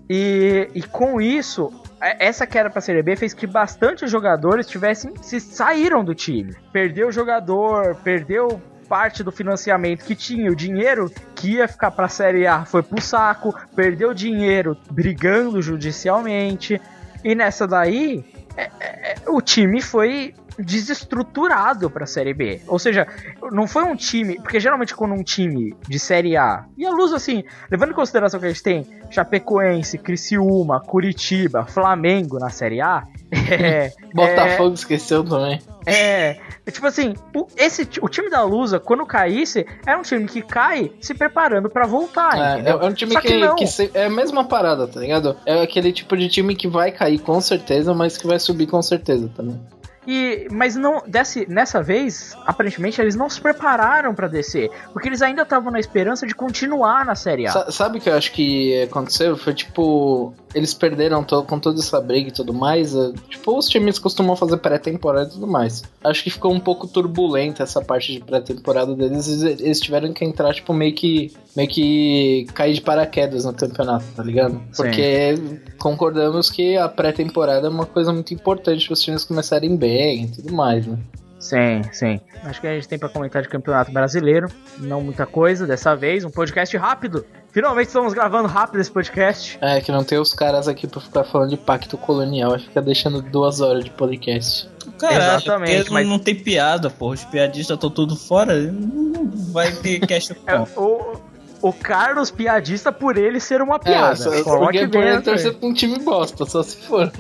[SPEAKER 2] E, e com isso, é- essa queda pra Série B fez que bastante jogadores tivessem se saíram do time. Perdeu o jogador, perdeu parte do financiamento que tinha, o dinheiro que ia ficar pra Série A foi pro saco, perdeu dinheiro brigando judicialmente. E nessa daí, é- é- é, o time foi desestruturado pra Série B. Ou seja, não foi um time. Porque geralmente quando um time de Série A. E a luz, assim, levando em consideração que a gente tem Chapecoense, Criciúma, Curitiba, Flamengo na Série A. (laughs) É,
[SPEAKER 4] Botafogo esqueceu também.
[SPEAKER 2] é, é tipo assim, o, esse, o time da Lusa, quando caísse, era um time que cai se preparando pra voltar,
[SPEAKER 4] É, é, é um time
[SPEAKER 2] Só
[SPEAKER 4] que,
[SPEAKER 2] que
[SPEAKER 4] que se- é a mesma parada, tá ligado? É aquele tipo de time que vai cair com certeza, mas que vai subir com certeza também.
[SPEAKER 2] E, mas não, desse, nessa vez, aparentemente eles não se prepararam pra descer, porque eles ainda estavam na esperança de continuar na Série A.
[SPEAKER 4] Sa- Sabe o que eu acho que aconteceu? Foi tipo, eles perderam to- com toda essa briga e tudo mais. eh, Tipo, os times costumam fazer pré-temporada e tudo mais. Acho que ficou um pouco turbulenta essa parte de pré-temporada deles. Eles, tiveram que entrar, tipo, meio que. meio que cair de paraquedas no campeonato, tá ligado? Porque concordamos que a pré-temporada é uma coisa muito importante para os times começarem bem e tudo mais, né?
[SPEAKER 2] Sim, sim. Acho que a gente tem pra comentar de campeonato brasileiro. Não muita coisa dessa vez. Um podcast rápido. Finalmente estamos gravando rápido esse podcast.
[SPEAKER 4] É, que não tem os caras aqui pra ficar falando de pacto colonial, vai ficar deixando duas horas de podcast.
[SPEAKER 3] Caralho,
[SPEAKER 2] Exatamente,
[SPEAKER 3] porque
[SPEAKER 2] mas-
[SPEAKER 3] não tem piada, porra. Os piadistas estão tudo fora. Não vai ter (laughs) cast
[SPEAKER 2] É, o, o Carlos piadista por ele ser uma piada.
[SPEAKER 4] É, só,
[SPEAKER 2] Forma
[SPEAKER 4] porque
[SPEAKER 2] que
[SPEAKER 4] é por ele torcer pra um time bosta, só se for.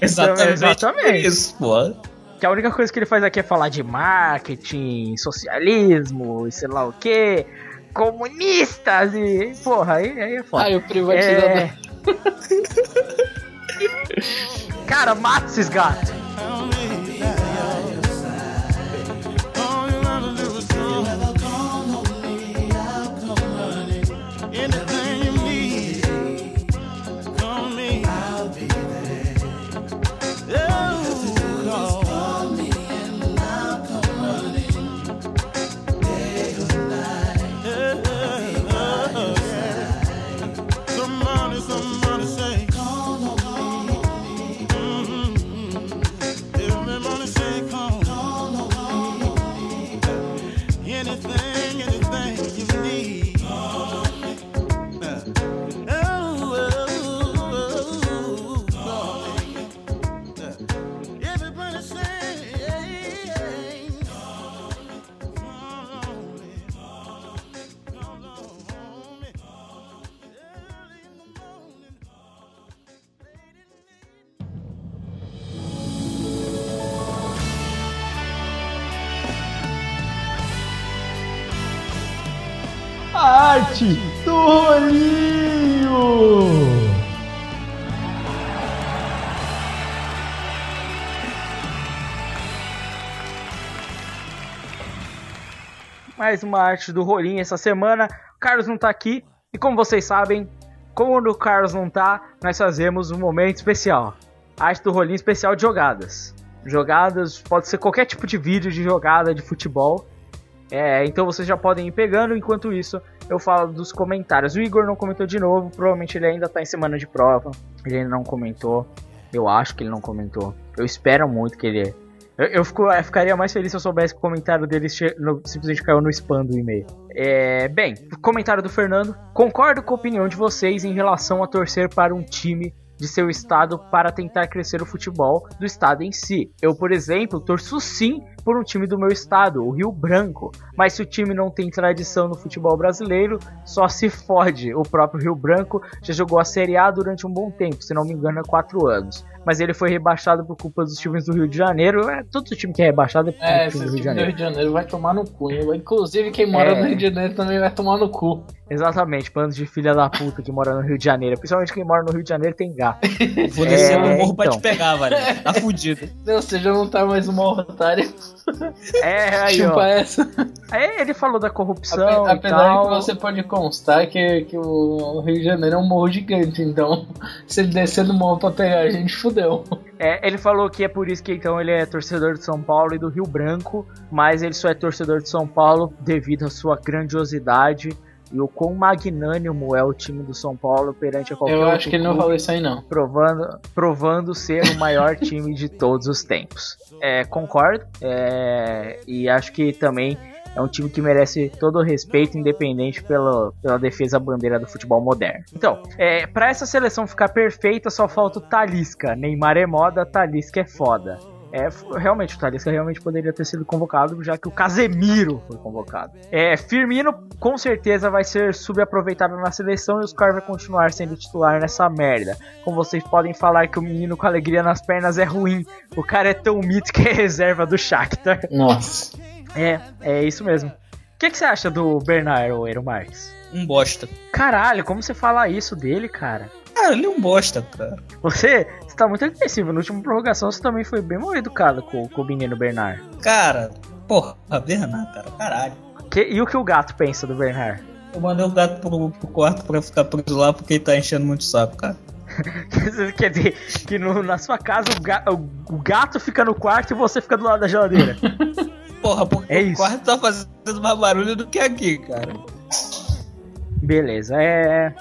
[SPEAKER 3] Exatamente,
[SPEAKER 2] exatamente.
[SPEAKER 3] por isso, porra.
[SPEAKER 2] Que a única coisa que ele faz aqui é falar de marketing, socialismo e sei lá o que, comunistas e. Porra, aí, aí é foda.
[SPEAKER 4] Ah, e o privatizador.
[SPEAKER 2] É... (laughs) Cara, mata esses gatos. Mais uma arte do rolinho essa semana. O Carlos não tá aqui. E como vocês sabem, quando o Carlos não tá, nós fazemos um momento especial. Arte do rolinho especial de jogadas. Jogadas, pode ser qualquer tipo de vídeo de jogada de futebol. É, então vocês já podem ir pegando. Enquanto isso, eu falo dos comentários. O Igor não comentou de novo. Provavelmente ele ainda tá em semana de prova. Ele ainda não comentou. Eu acho que ele não comentou. Eu espero muito que ele. Eu, eu fico- eu ficaria mais feliz se eu soubesse que o comentário dele no- simplesmente caiu no spam do e-mail. É, bem, comentário do Fernando. Concordo com a opinião de vocês em relação a torcer para um time de seu estado para tentar crescer o futebol do estado em si. Eu, por exemplo, torço sim por um time do meu estado, o Rio Branco. Mas se o time não tem tradição no futebol brasileiro, só se fode. O próprio Rio Branco já jogou a Série A durante um bom tempo, se não me engano, há quatro anos. Mas ele foi rebaixado por culpa dos times do Rio de Janeiro. É, todo time que é rebaixado é por
[SPEAKER 4] É, esse
[SPEAKER 2] do Rio
[SPEAKER 4] time
[SPEAKER 2] de
[SPEAKER 4] do
[SPEAKER 2] Janeiro.
[SPEAKER 4] Rio de Janeiro vai tomar no cu. Inclusive, quem mora
[SPEAKER 2] É.
[SPEAKER 4] no Rio de Janeiro também vai tomar no cu.
[SPEAKER 2] Exatamente, planos de filha da puta que mora no Rio de Janeiro. Principalmente quem mora no Rio de Janeiro tem gato. (laughs)
[SPEAKER 3] Vou descer
[SPEAKER 2] É,
[SPEAKER 3] no morro pra
[SPEAKER 2] então.
[SPEAKER 3] te pegar, velho. Tá fudido. (laughs)
[SPEAKER 4] Ou seja, não tá mais uma otária.
[SPEAKER 2] É, aí, (laughs)
[SPEAKER 4] Chupa
[SPEAKER 2] ó.
[SPEAKER 4] essa.
[SPEAKER 2] Aí ele falou da corrupção
[SPEAKER 4] Ape-
[SPEAKER 2] e
[SPEAKER 4] Apesar
[SPEAKER 2] tal.
[SPEAKER 4] de que você pode constar que, que o Rio de Janeiro é um morro gigante, então se ele descer no morro pra pegar a gente, fudeu.
[SPEAKER 2] É, ele falou que é por isso que então ele é torcedor de São Paulo e do Rio Branco, mas ele só é torcedor de São Paulo devido à sua grandiosidade e o quão magnânimo é o time do São Paulo perante a qualquer
[SPEAKER 4] Eu acho que ele não falou isso aí, não.
[SPEAKER 2] provando, provando ser o maior (laughs) time de todos os tempos. É, concordo, é, e acho que também é um time que merece todo o respeito, independente pela, pela defesa bandeira do futebol moderno. Então, é, para essa seleção ficar perfeita, só falta o Talisca. Neymar é moda, Talisca é foda. É, realmente, o Talisca realmente poderia ter sido convocado, já que o Casemiro foi convocado. É, Firmino com certeza vai ser subaproveitado na seleção e os caras vai continuar sendo titular nessa merda. Como vocês podem falar que o menino com alegria nas pernas é ruim, o cara é tão mito que é reserva do Shakhtar.
[SPEAKER 4] Nossa.
[SPEAKER 2] É, é isso mesmo. O que, que você acha do Bernardo Eiro Marques?
[SPEAKER 3] um bosta.
[SPEAKER 2] Caralho, como você fala isso dele, cara?
[SPEAKER 3] Cara, ele é um bosta, cara.
[SPEAKER 2] Você, você tá muito agressivo. Na última prorrogação você também foi bem mal educado com, com o menino Bernard.
[SPEAKER 3] Cara, porra, Bernard, cara, caralho.
[SPEAKER 2] Que- e o que o gato pensa do Bernard?
[SPEAKER 3] Eu mandei o gato pro, pro quarto pra ficar preso lá porque ele tá enchendo muito saco, cara. (laughs)
[SPEAKER 2] Quer dizer, que no- na sua casa o, ga- o- o gato fica no quarto e você fica do lado da geladeira. (laughs)
[SPEAKER 3] Porra, porque
[SPEAKER 2] É
[SPEAKER 3] o
[SPEAKER 2] isso.
[SPEAKER 3] quarto tá fazendo mais barulho do que aqui, cara.
[SPEAKER 2] Beleza, é.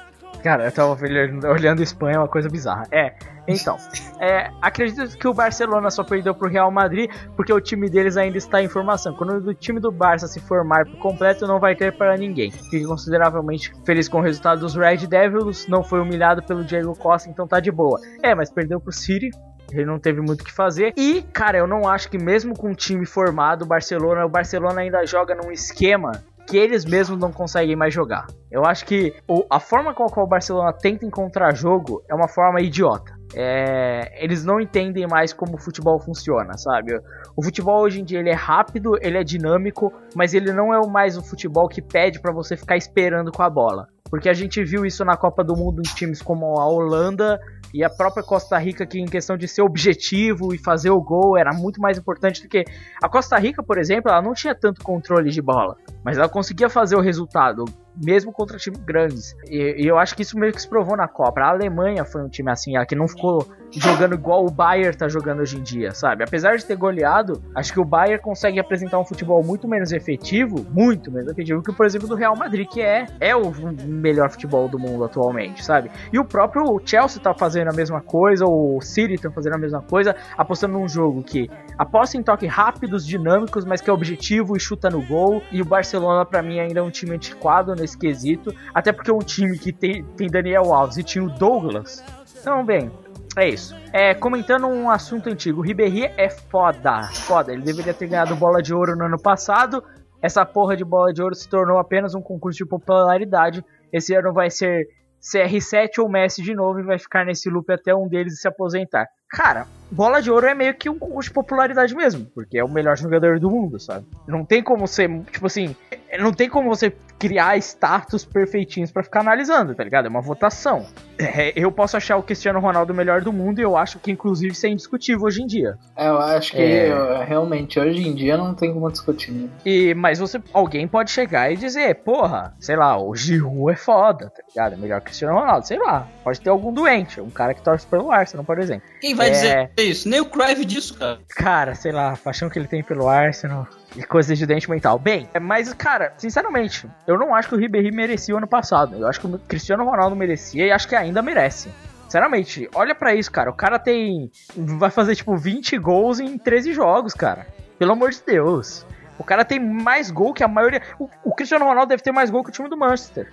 [SPEAKER 2] Cara, eu tava olhando, Espanha, é uma coisa bizarra. É, então. (laughs) É, acredito que o Barcelona só perdeu pro Real Madrid porque o time deles ainda está em formação. Quando o time do Barça se formar por completo, não vai ter para ninguém. Fique consideravelmente feliz com o resultado dos Red Devils. Não foi humilhado pelo Diego Costa, então tá de boa. É, mas perdeu pro City. Ele não teve muito o que fazer. E, cara, eu não acho que mesmo com um time formado, o Barcelona, o Barcelona ainda joga num esquema que eles mesmos não conseguem mais jogar. Eu acho que o- a forma com a qual o Barcelona tenta encontrar jogo é uma forma idiota. É, eles não entendem mais como o futebol funciona, sabe? O futebol hoje em dia ele é rápido, ele é dinâmico, mas ele não é mais o futebol que pede pra você ficar esperando com a bola. Porque a gente viu isso na Copa do Mundo em times como a Holanda e a própria Costa Rica, que em questão de ser objetivo e fazer o gol era muito mais importante do que. A Costa Rica, por exemplo, ela não tinha tanto controle de bola, mas ela conseguia fazer o resultado, mesmo contra times grandes. E, e eu acho que isso meio que se provou na Copa. A Alemanha foi um time assim, ela que não ficou jogando igual o Bayern tá jogando hoje em dia, sabe? Apesar de ter goleado, acho que o Bayern consegue apresentar um futebol muito menos efetivo, muito menos efetivo que, por exemplo, do Real Madrid, que é, é o melhor futebol do mundo atualmente, sabe? E o próprio Chelsea tá fazendo a mesma coisa, o City tá fazendo a mesma coisa, apostando num jogo que aposta em toques rápidos, dinâmicos, mas que é objetivo e chuta no gol. E o Barcelona, pra mim, ainda é um time antiquado nesse quesito, até porque é um time que tem, tem Daniel Alves e tinha o Douglas. Então, bem, é isso. É, comentando um assunto antigo, o Ribéry é foda, foda. Ele deveria ter ganhado bola de ouro no ano passado. Essa porra de bola de ouro se tornou apenas um concurso de popularidade. Esse ano vai ser CR7 ou Messi de novo e vai ficar nesse loop até um deles se aposentar. Cara, bola de ouro é meio que um concurso de popularidade mesmo, porque é o melhor jogador do mundo, sabe? Não tem como ser, tipo assim, não tem como você criar status perfeitinhos pra ficar analisando, tá ligado? É uma votação. É, eu posso achar o Cristiano Ronaldo o melhor do mundo e eu acho que inclusive isso é indiscutível hoje em dia.
[SPEAKER 4] É, eu acho que
[SPEAKER 2] É.
[SPEAKER 4] eu- realmente hoje em dia não tem como discutir. né?
[SPEAKER 2] E, mas você, alguém pode chegar e dizer, porra, sei lá, o Giroud é foda, tá ligado? É melhor que o Cristiano Ronaldo, sei lá. Pode ter algum doente, um cara que torce pelo Arsenal, por exemplo.
[SPEAKER 3] Quem vai
[SPEAKER 2] É.
[SPEAKER 3] dizer isso? Nem o Cruyff disso, cara.
[SPEAKER 2] Cara, sei lá, a paixão que ele tem pelo Arsenal e coisas de dente mental. Bem, é, mas, cara, sinceramente, eu não acho que o Ribéry merecia o ano passado. Eu acho que o Cristiano Ronaldo merecia e acho que ainda merece. Sinceramente, olha pra isso, cara. O cara tem. Vai fazer, tipo, 20 gols em 13 jogos, cara. Pelo amor de Deus. O cara tem mais gol que a maioria. O, o Cristiano Ronaldo deve ter mais gol que o time do Manchester.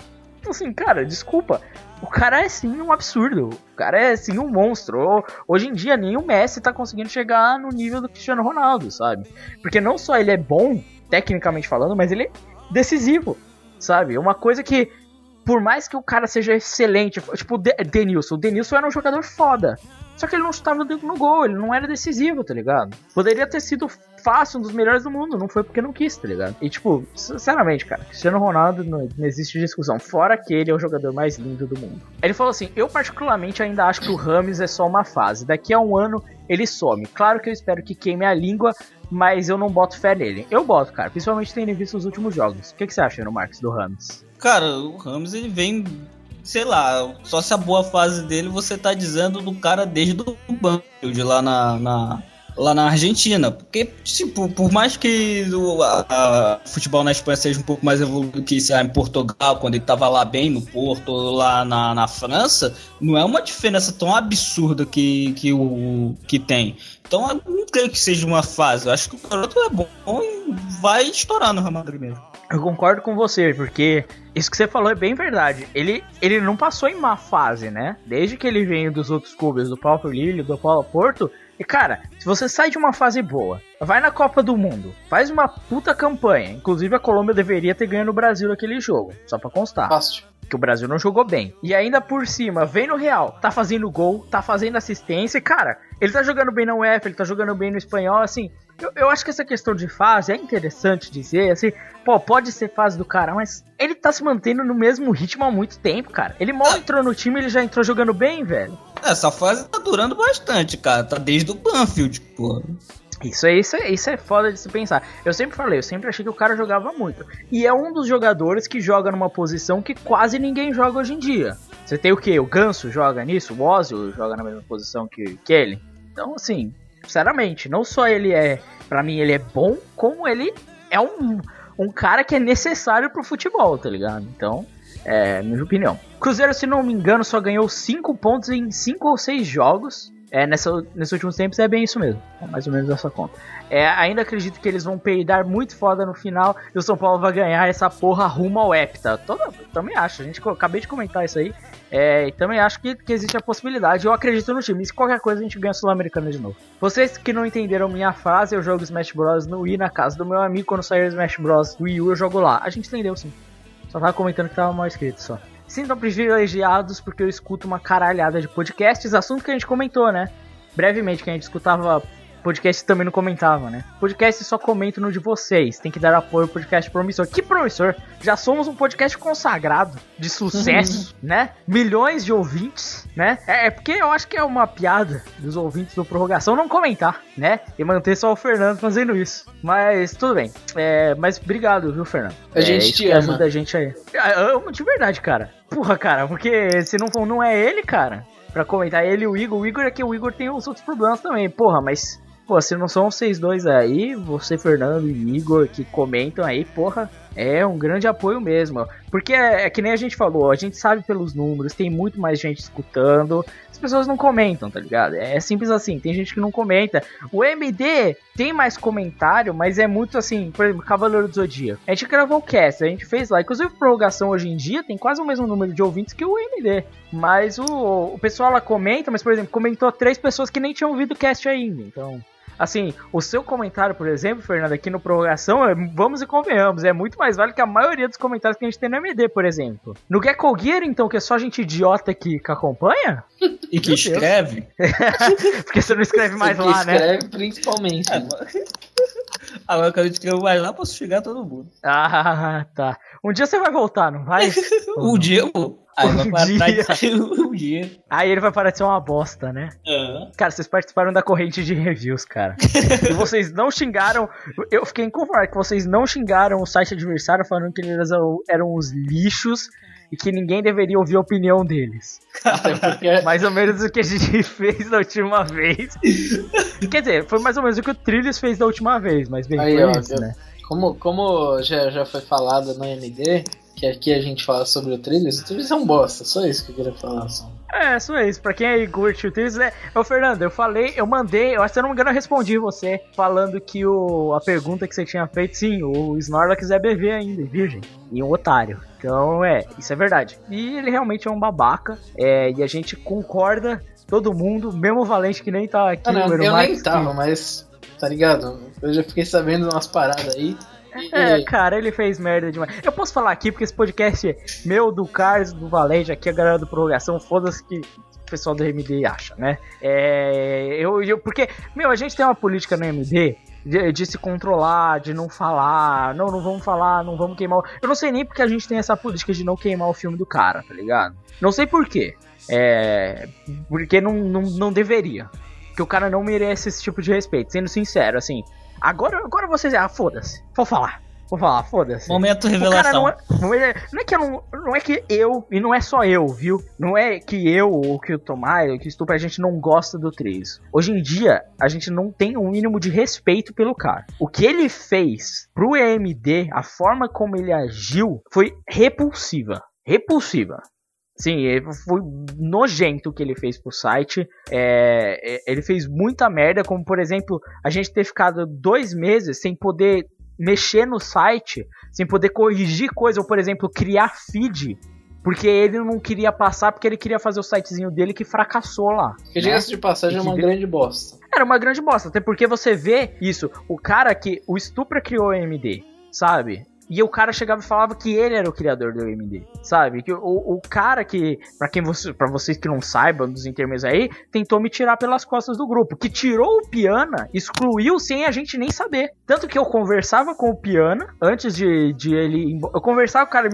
[SPEAKER 2] Então, assim, cara, desculpa. O cara é sim um absurdo. O cara é sim um monstro. Hoje em dia, nem o Messi tá conseguindo chegar no nível do Cristiano Ronaldo, sabe? Porque não só ele é bom, tecnicamente falando, mas ele é decisivo, sabe? Uma coisa que, por mais que o cara seja excelente, tipo o De- Denilson. O Denilson era um jogador foda. Só que ele não chutava dentro no gol, ele não era decisivo, tá ligado? Poderia ter sido fácil, um dos melhores do mundo, não foi porque não quis, tá ligado? E tipo, sinceramente, cara, Cristiano Ronaldo não, não existe discussão, fora que ele é o jogador mais lindo do mundo. Ele falou assim: Eu particularmente ainda acho que o Rames é só uma fase, daqui a um ano ele some. Claro que eu espero que queime a língua, mas eu não boto fé nele. Eu boto, cara, principalmente tendo visto os últimos jogos. O que, que você acha, no Marcos, do Rames?
[SPEAKER 3] Cara, o Ramos ele vem, sei lá, só se a boa fase dele você tá dizendo do cara desde o banco de lá na, na- lá na Argentina. Porque, tipo, por mais que o a- a- futebol na Espanha seja um pouco mais evoluído que lá, em Portugal, quando ele tava lá bem no Porto, lá na, na França, não é uma diferença tão absurda que, que, o, que tem. Então eu não creio que seja uma fase. Eu acho que o garoto é bom e vai estourar no Real Madrid mesmo.
[SPEAKER 2] Eu concordo com você, porque isso que você falou é bem verdade. Ele, ele não passou em má fase, né? Desde que ele veio dos outros clubes, do próprio Lille, do Paulo Porto. E cara, se você sai de uma fase boa, vai na Copa do Mundo, faz uma puta campanha. Inclusive a Colômbia deveria ter ganho no Brasil aquele jogo, só pra constar.
[SPEAKER 4] Fácil.
[SPEAKER 2] Que o Brasil não jogou bem. E ainda por cima, vem no Real, tá fazendo gol, tá fazendo assistência. e, Cara, ele tá jogando bem na UEFA, ele tá jogando bem no espanhol, assim. Eu, eu acho que essa questão de fase é interessante dizer, assim, pô, pode ser fase do cara, mas ele tá se mantendo no mesmo ritmo há muito tempo, cara. Ele mal entrou no time, ele já entrou jogando bem, velho.
[SPEAKER 3] Essa fase tá durando bastante, cara. Tá desde o Banfield, pô.
[SPEAKER 2] Isso é, isso, é, isso é foda de se pensar. Eu sempre falei, eu sempre achei que o cara jogava muito. E é um dos jogadores que joga numa posição que quase ninguém joga hoje em dia. Você tem o que? O Ganso joga nisso, o Ozil joga na mesma posição que, que ele. Então, assim, sinceramente, não só ele é, Pra mim, ele é bom, como ele é um, um cara que é necessário pro futebol, tá ligado? Então, é, minha opinião. Cruzeiro, se não me engano, só ganhou 5 pontos em 5 ou 6 jogos. É, nessa, nesses últimos tempos é bem isso mesmo. É mais ou menos essa conta. É, ainda acredito que eles vão peidar muito foda no final e o São Paulo vai ganhar essa porra rumo ao Hepta. Toda, também acho, a gente acabei de comentar isso aí. É, e também acho que, que, existe a possibilidade. Eu acredito no time. E se qualquer coisa a gente ganha Sul-Americana de novo. Vocês que não entenderam minha frase, eu jogo Smash Bros. no Wii na casa do meu amigo. Quando sair Smash Bros. Wii U, eu jogo lá. A gente entendeu sim. Só tava comentando que tava mal escrito só. Sintam privilegiados porque eu escuto uma caralhada de podcasts, assunto que a gente comentou, né? Brevemente, que a gente escutava podcast também não comentava, né? Podcast só comenta no de vocês. Tem que dar apoio ao podcast promissor. Que promissor? Já somos um podcast consagrado, de sucesso, né? Milhões de ouvintes, né? É, é, porque eu acho que é uma piada dos ouvintes do Prorrogação não comentar, né? E manter só o Fernando fazendo isso. Mas tudo bem. É, mas obrigado, viu, Fernando?
[SPEAKER 4] A gente
[SPEAKER 2] é,
[SPEAKER 4] te ama.
[SPEAKER 2] ajuda a gente aí. Eu amo de verdade, cara. Porra, cara, porque se não, não é ele, cara, pra comentar ele e o Igor, o Igor é que o Igor tem os outros problemas também. Porra, mas Pô, se não são vocês dois aí, você, Fernando e Igor, que comentam aí, porra, é um grande apoio mesmo. Porque é, é, que nem a gente falou, a gente sabe pelos números, tem muito mais gente escutando, as pessoas não comentam, tá ligado? É simples assim, tem gente que não comenta. O MD tem mais comentário, mas é muito assim, por exemplo, Cavaleiro do Zodíaco. A gente gravou o cast, a gente fez lá, inclusive prorrogação hoje em dia tem quase o mesmo número de ouvintes que o MD. Mas o, o pessoal lá comenta, mas por exemplo, comentou três pessoas que nem tinham ouvido o cast ainda, então assim, o seu comentário, por exemplo, Fernando, aqui no prorrogação, é, vamos e convenhamos, é muito mais válido que a maioria dos comentários que a gente tem no MD, por exemplo. No Gecko Gear, então, que é só gente idiota que, que acompanha? (laughs)
[SPEAKER 3] E que escreve? (laughs)
[SPEAKER 2] Porque você não escreve mais (laughs) lá, né?
[SPEAKER 4] escreve principalmente.
[SPEAKER 3] Agora que eu escrevo mais lá, posso chegar a todo mundo.
[SPEAKER 2] Ah, tá. Um dia você vai voltar, não vai?
[SPEAKER 3] um dia eu vou. Aí vai
[SPEAKER 2] Um
[SPEAKER 3] parar
[SPEAKER 2] dia.
[SPEAKER 3] de sair (laughs) um dia.
[SPEAKER 2] Aí ele vai parar de ser uma bosta, né?
[SPEAKER 3] Aham.
[SPEAKER 2] Cara, vocês participaram da corrente de reviews, cara. e (laughs) vocês não xingaram. Eu fiquei inconformado que vocês não xingaram o site adversário falando que eles eram, os lixos e que ninguém deveria ouvir a opinião deles.
[SPEAKER 4] Até porque
[SPEAKER 2] Mais ou menos o que a gente (laughs) fez da última vez. Quer dizer, foi mais ou menos o que o Trilhos fez da última vez, mas bem,
[SPEAKER 4] Aí,
[SPEAKER 2] foi
[SPEAKER 4] ó,
[SPEAKER 2] isso,
[SPEAKER 4] eu-
[SPEAKER 2] né?
[SPEAKER 4] Como, como já, já foi falado no MD, que aqui a gente fala sobre o Trilhos, o Trilhos é um bosta, só isso que eu queria falar. Só.
[SPEAKER 2] É, só isso. Pra quem aí curte o Trilhos, é. Ô, Fernando, eu falei, eu mandei, eu acho que se eu não me engano, eu respondi você, falando que o, a pergunta que você tinha feito, sim, o Snorlax é BV ainda, virgem. E um otário. Então, é, isso é verdade. E ele realmente é um babaca, é, e a gente concorda, todo mundo, mesmo o Valente que nem tá aqui,
[SPEAKER 4] Ah, não,
[SPEAKER 2] o
[SPEAKER 4] eu nem
[SPEAKER 2] Eromax,
[SPEAKER 4] tava, mas tá ligado? Eu já fiquei sabendo umas paradas aí.
[SPEAKER 2] É, cara, ele fez merda demais. Eu posso falar aqui porque esse podcast é meu, do Carlos, do Valente, aqui a galera do Prorrogação, foda-se que o pessoal do MD acha, né? É. Eu, eu, porque, meu, a gente tem uma política no MD. De, de se controlar, de não falar, não, não vamos falar, não vamos queimar. o- Eu não sei nem porque a gente tem essa política de não queimar o filme do cara, tá ligado? Não sei por quê. É. Porque não, não, não deveria. Que o cara não merece esse tipo de respeito, sendo sincero, assim. Agora, agora vocês. Ah, foda-se. Vou falar. Vou falar, foda-se.
[SPEAKER 3] Momento revelação.
[SPEAKER 2] não é, não é, não é que eu não, não é que eu, e não é só eu, viu? Não é que eu, ou que o Tomai, ou que o Stupra, a gente não gosta do 3. Hoje em dia, a gente não tem um mínimo de respeito pelo cara. O que ele fez pro EMD, a forma como ele agiu, foi repulsiva. Repulsiva. Sim, é, foi nojento o que ele fez pro site. É, é, ele fez muita merda, como por exemplo, a gente ter ficado dois meses sem poder mexer no site, sem poder corrigir coisa, ou por exemplo, criar feed. Porque ele não queria passar, porque ele queria fazer o sitezinho dele que fracassou lá.
[SPEAKER 4] que
[SPEAKER 2] né?
[SPEAKER 4] de passagem é uma grande bosta.
[SPEAKER 2] Era uma grande bosta, até porque você vê isso. O cara que. O Stupra criou o AMD, sabe? E o cara chegava e falava que ele era o criador do AMD, sabe? Que o, o cara que, para quem você, para vocês que não saibam dos intermeios aí, tentou me tirar pelas costas do grupo, que tirou o Piana, excluiu sem a gente nem saber. Tanto que eu conversava com o Piana antes de, de ele, eu conversava, o cara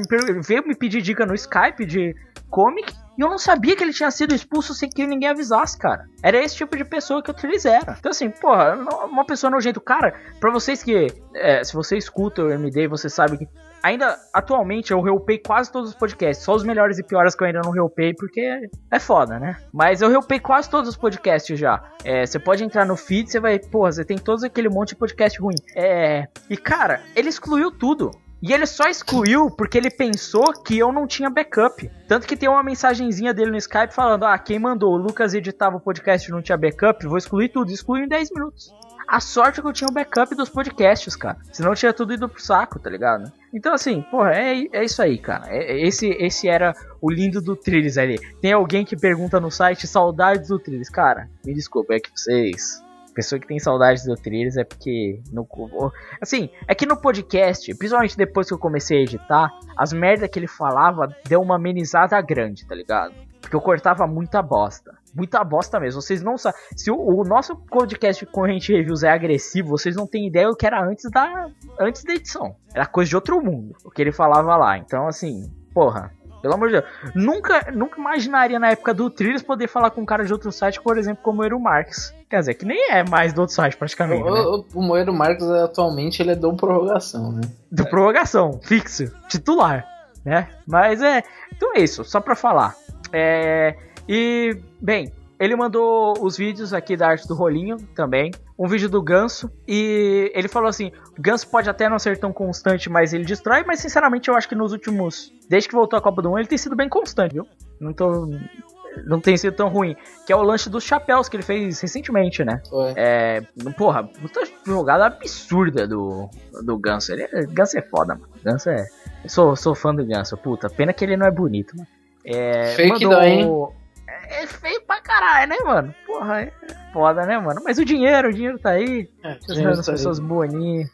[SPEAKER 2] veio me pedir dica no Skype de comic e eu não sabia que ele tinha sido expulso sem que ninguém avisasse, cara. Era esse tipo de pessoa que o Trillis era. Então, assim, porra, uma pessoa nojenta. Cara, pra vocês que. É, se você escuta o MD, você sabe que. Ainda, atualmente, eu reupei quase todos os podcasts. Só os melhores e piores que eu ainda não reupei, porque é foda, né? Mas eu reupei quase todos os podcasts já. É, você pode entrar no feed, você vai. Porra, você tem todos aquele monte de podcast ruim. É. E, cara, ele excluiu tudo. E ele só excluiu porque ele pensou que eu não tinha backup. Tanto que tem uma mensagenzinha dele no Skype falando: Ah, quem mandou? O Lucas editava o podcast e não tinha backup, vou excluir tudo. Excluiu em 10 minutos. A sorte é que eu tinha o backup dos podcasts, cara. Senão tinha tudo ido pro saco, tá ligado? Então, assim, porra, é, é isso aí, cara. É, é esse, esse era o lindo do Trillis ali. Tem alguém que pergunta no site saudades do Trillis. Cara, me desculpa, é que vocês pessoa que tem saudades do Trilhos é porque. No, assim, é que no podcast, principalmente depois que eu comecei a editar, as merdas que ele falava deu uma amenizada grande, tá ligado? Porque eu cortava muita bosta. Muita bosta mesmo. Vocês não sabem. Se o, o, nosso podcast Corrente Reviews é agressivo, vocês não têm ideia do que era antes da, antes da edição. Era coisa de outro mundo. O que ele falava lá. Então, assim, porra. Pelo amor de Deus. Nunca, nunca imaginaria na época do Trilhos poder falar com um cara de outro site, por exemplo, como o Eero Marques. Quer dizer, que nem é mais do outro site, praticamente. O,
[SPEAKER 4] né? o, o Moeiro Marques, atualmente, ele é do prorrogação, né?
[SPEAKER 2] Do prorrogação, fixo, titular, né? Mas é. Então é isso, só pra falar. É. E, bem, ele mandou os vídeos aqui da arte do rolinho também. Um vídeo do Ganso. E ele falou assim: o Ganso pode até não ser tão constante, mas ele destrói. Mas sinceramente, eu acho que nos últimos. Desde que voltou a Copa do Mundo, ele tem sido bem constante, viu? Não tô. Não tem sido tão ruim. Que é o lanche dos chapéus que ele fez recentemente, né?
[SPEAKER 4] Foi.
[SPEAKER 2] É. Porra, puta jogada absurda do, do Ganso. Ele, é, Ganso é foda, mano. Ganso é. Eu sou, sou fã do Ganso, puta. Pena que ele não é bonito, mano. É,
[SPEAKER 4] Fake mandou... hein?
[SPEAKER 2] é feio pra caralho, né, mano? Porra, é foda, né, mano? Mas o dinheiro, o dinheiro tá aí. É, as tá pessoas boninhas.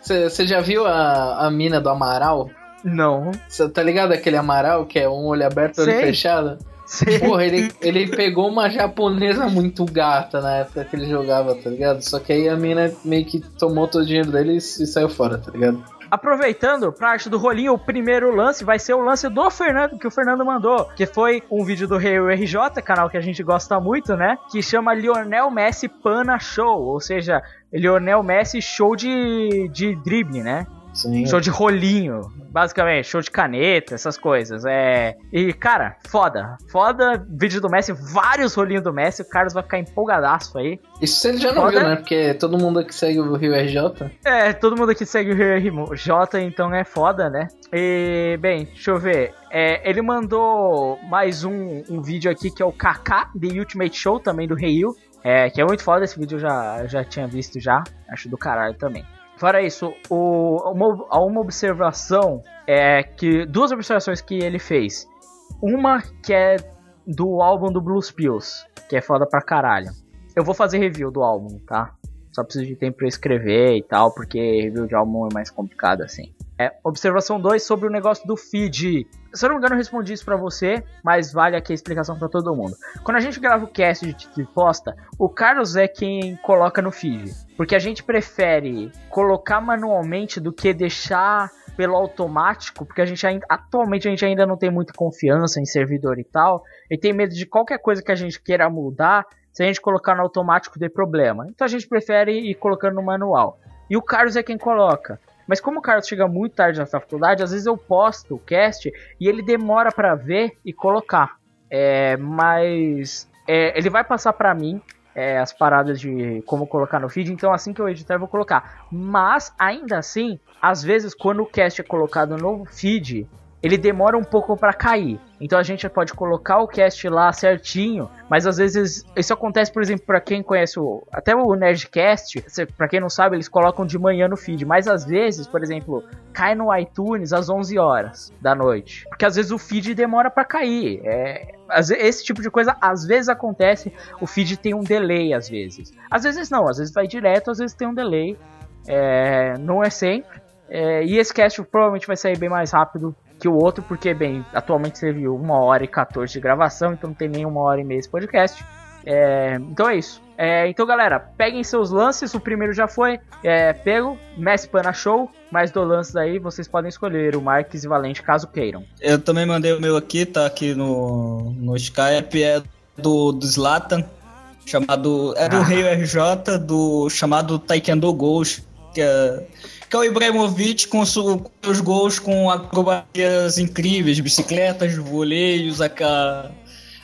[SPEAKER 4] Você já viu a, a mina do Amaral?
[SPEAKER 2] Não.
[SPEAKER 4] Você tá ligado aquele Amaral que é um olho aberto e olho fechado? Sim. Porra, ele, ele pegou uma japonesa muito gata na época que ele jogava, tá ligado? Só que aí a mina meio que tomou todo o dinheiro dele e, e saiu fora, tá ligado?
[SPEAKER 2] Aproveitando pra arte do rolinho, o primeiro lance vai ser o lance do Fernando, que o Fernando mandou, que foi um vídeo do Rei RJ, canal que a gente gosta muito, né? Que chama Lionel Messi Pana Show, ou seja, Lionel Messi Show de, de drible, né?
[SPEAKER 4] Sim.
[SPEAKER 2] Show de rolinho, basicamente, show de caneta, essas coisas. É. E, cara, foda. Foda, vídeo do Messi, vários rolinhos do Messi, o Carlos vai ficar empolgadaço aí.
[SPEAKER 4] Isso ele já não foda. viu, né? Porque todo mundo aqui segue o Rio RJ.
[SPEAKER 2] É, todo mundo aqui segue o Rio RJ, então é foda, né? E, bem, deixa eu ver. É, ele mandou mais um, um vídeo aqui que é o KK The Ultimate Show, também do Rio. É, que é muito foda, esse vídeo eu já, já tinha visto já. Acho do caralho também. Fora isso, o, uma, uma observação é que. Duas observações que ele fez. Uma que é do álbum do Blues Pills, que é foda pra caralho. Eu vou fazer review do álbum, tá? Só preciso de tempo pra escrever e tal, porque review de álbum é mais complicado assim. É, observação 2 sobre o negócio do feed. Se eu não me engano, eu respondi isso pra você, mas vale aqui a explicação para todo mundo. Quando a gente grava o cast de e posta, o Carlos é quem coloca no feed. Porque a gente prefere colocar manualmente do que deixar pelo automático, porque a gente ainda, atualmente a gente ainda não tem muita confiança em servidor e tal, e tem medo de qualquer coisa que a gente queira mudar, se a gente colocar no automático ter problema. Então a gente prefere ir colocando no manual. E o Carlos é quem coloca. Mas como o Carlos chega muito tarde na faculdade, às vezes eu posto o cast e ele demora para ver e colocar. É, mas é, ele vai passar para mim é, as paradas de como colocar no feed, então assim que eu editar eu vou colocar. Mas ainda assim, às vezes quando o cast é colocado no feed, ele demora um pouco para cair. Então a gente pode colocar o cast lá certinho, mas às vezes isso acontece, por exemplo, para quem conhece o até o Nerdcast, para quem não sabe, eles colocam de manhã no feed, mas às vezes, por exemplo, cai no iTunes às 11 horas da noite, porque às vezes o feed demora para cair. É, esse tipo de coisa às vezes acontece, o feed tem um delay às vezes. Às vezes não, às vezes vai direto, às vezes tem um delay. É, não é sempre. É, e esse cast provavelmente vai sair bem mais rápido que o outro, porque, bem, atualmente teve uma hora e 14 de gravação, então não tem nem uma hora e meia esse podcast. É, então é isso. É, então, galera, peguem seus lances. O primeiro já foi é, pego, Messi Pana Show. Mais do lances aí, vocês podem escolher o Marques e Valente caso queiram.
[SPEAKER 3] Eu também mandei o meu aqui, tá aqui no, no Skype, é do, do Zlatan, chamado. É do
[SPEAKER 2] Ah.
[SPEAKER 3] Rio RJ, do chamado Taekwondo Goals, que é, que é o Ibrahimovic com, os gols com acrobacias incríveis, bicicletas, voleios,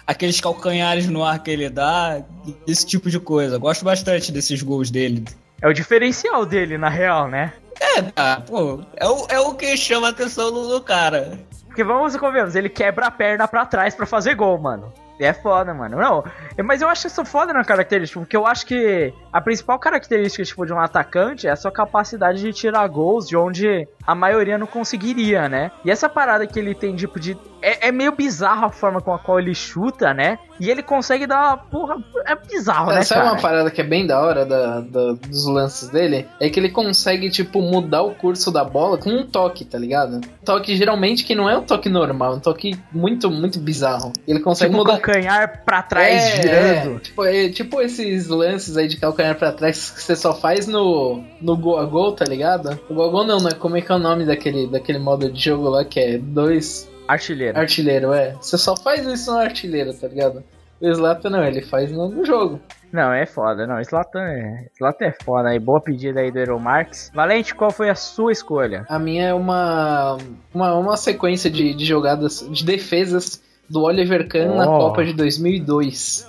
[SPEAKER 3] aqueles calcanhares no ar que ele dá, esse tipo de coisa. Gosto bastante desses gols dele.
[SPEAKER 2] É o diferencial dele, na real, né?
[SPEAKER 3] É, tá, pô, é o, é o que chama a atenção do, do cara.
[SPEAKER 2] Porque vamos e convenhamos, ele quebra a perna pra trás pra fazer gol, mano. É foda, mano. Não, mas eu acho isso foda na característica, porque eu acho que a principal característica tipo, de um atacante é a sua capacidade de tirar gols de onde a maioria não conseguiria, né? E essa parada que ele tem, tipo, de. É, é meio bizarro a forma com a qual ele chuta, né? E ele consegue dar. Porra, é bizarro, né?
[SPEAKER 4] Sabe
[SPEAKER 2] cara?
[SPEAKER 4] uma parada que é bem da hora da, da- dos lances dele? É que ele consegue, tipo, mudar o curso da bola com um toque, tá ligado? Um toque geralmente que não é um toque normal, é um toque muito, muito bizarro. Ele consegue
[SPEAKER 2] Tipo, o
[SPEAKER 4] mudar.
[SPEAKER 2] Calcanhar pra trás
[SPEAKER 4] É,
[SPEAKER 2] girando.
[SPEAKER 4] é. Tipo, é, tipo esses lances aí de calcanhar pra trás que você só faz no, no gol a gol, tá ligado? O gol a gol não, né? Como é que é o nome daquele, daquele modo de jogo lá que é dois
[SPEAKER 2] Artilheiro.
[SPEAKER 4] artilheiro, é. Você só faz isso no artilheiro, tá ligado? O Slatan não, ele faz no, no jogo.
[SPEAKER 2] Não, é foda. Não, Slatan é, Zlatan é foda aí. Boa pedida aí do Eero Marx. Valente, qual foi a sua escolha?
[SPEAKER 4] A minha é uma, uma, uma sequência de, de jogadas, de defesas do Oliver Kahn na
[SPEAKER 2] Oh.
[SPEAKER 4] Copa de 2002.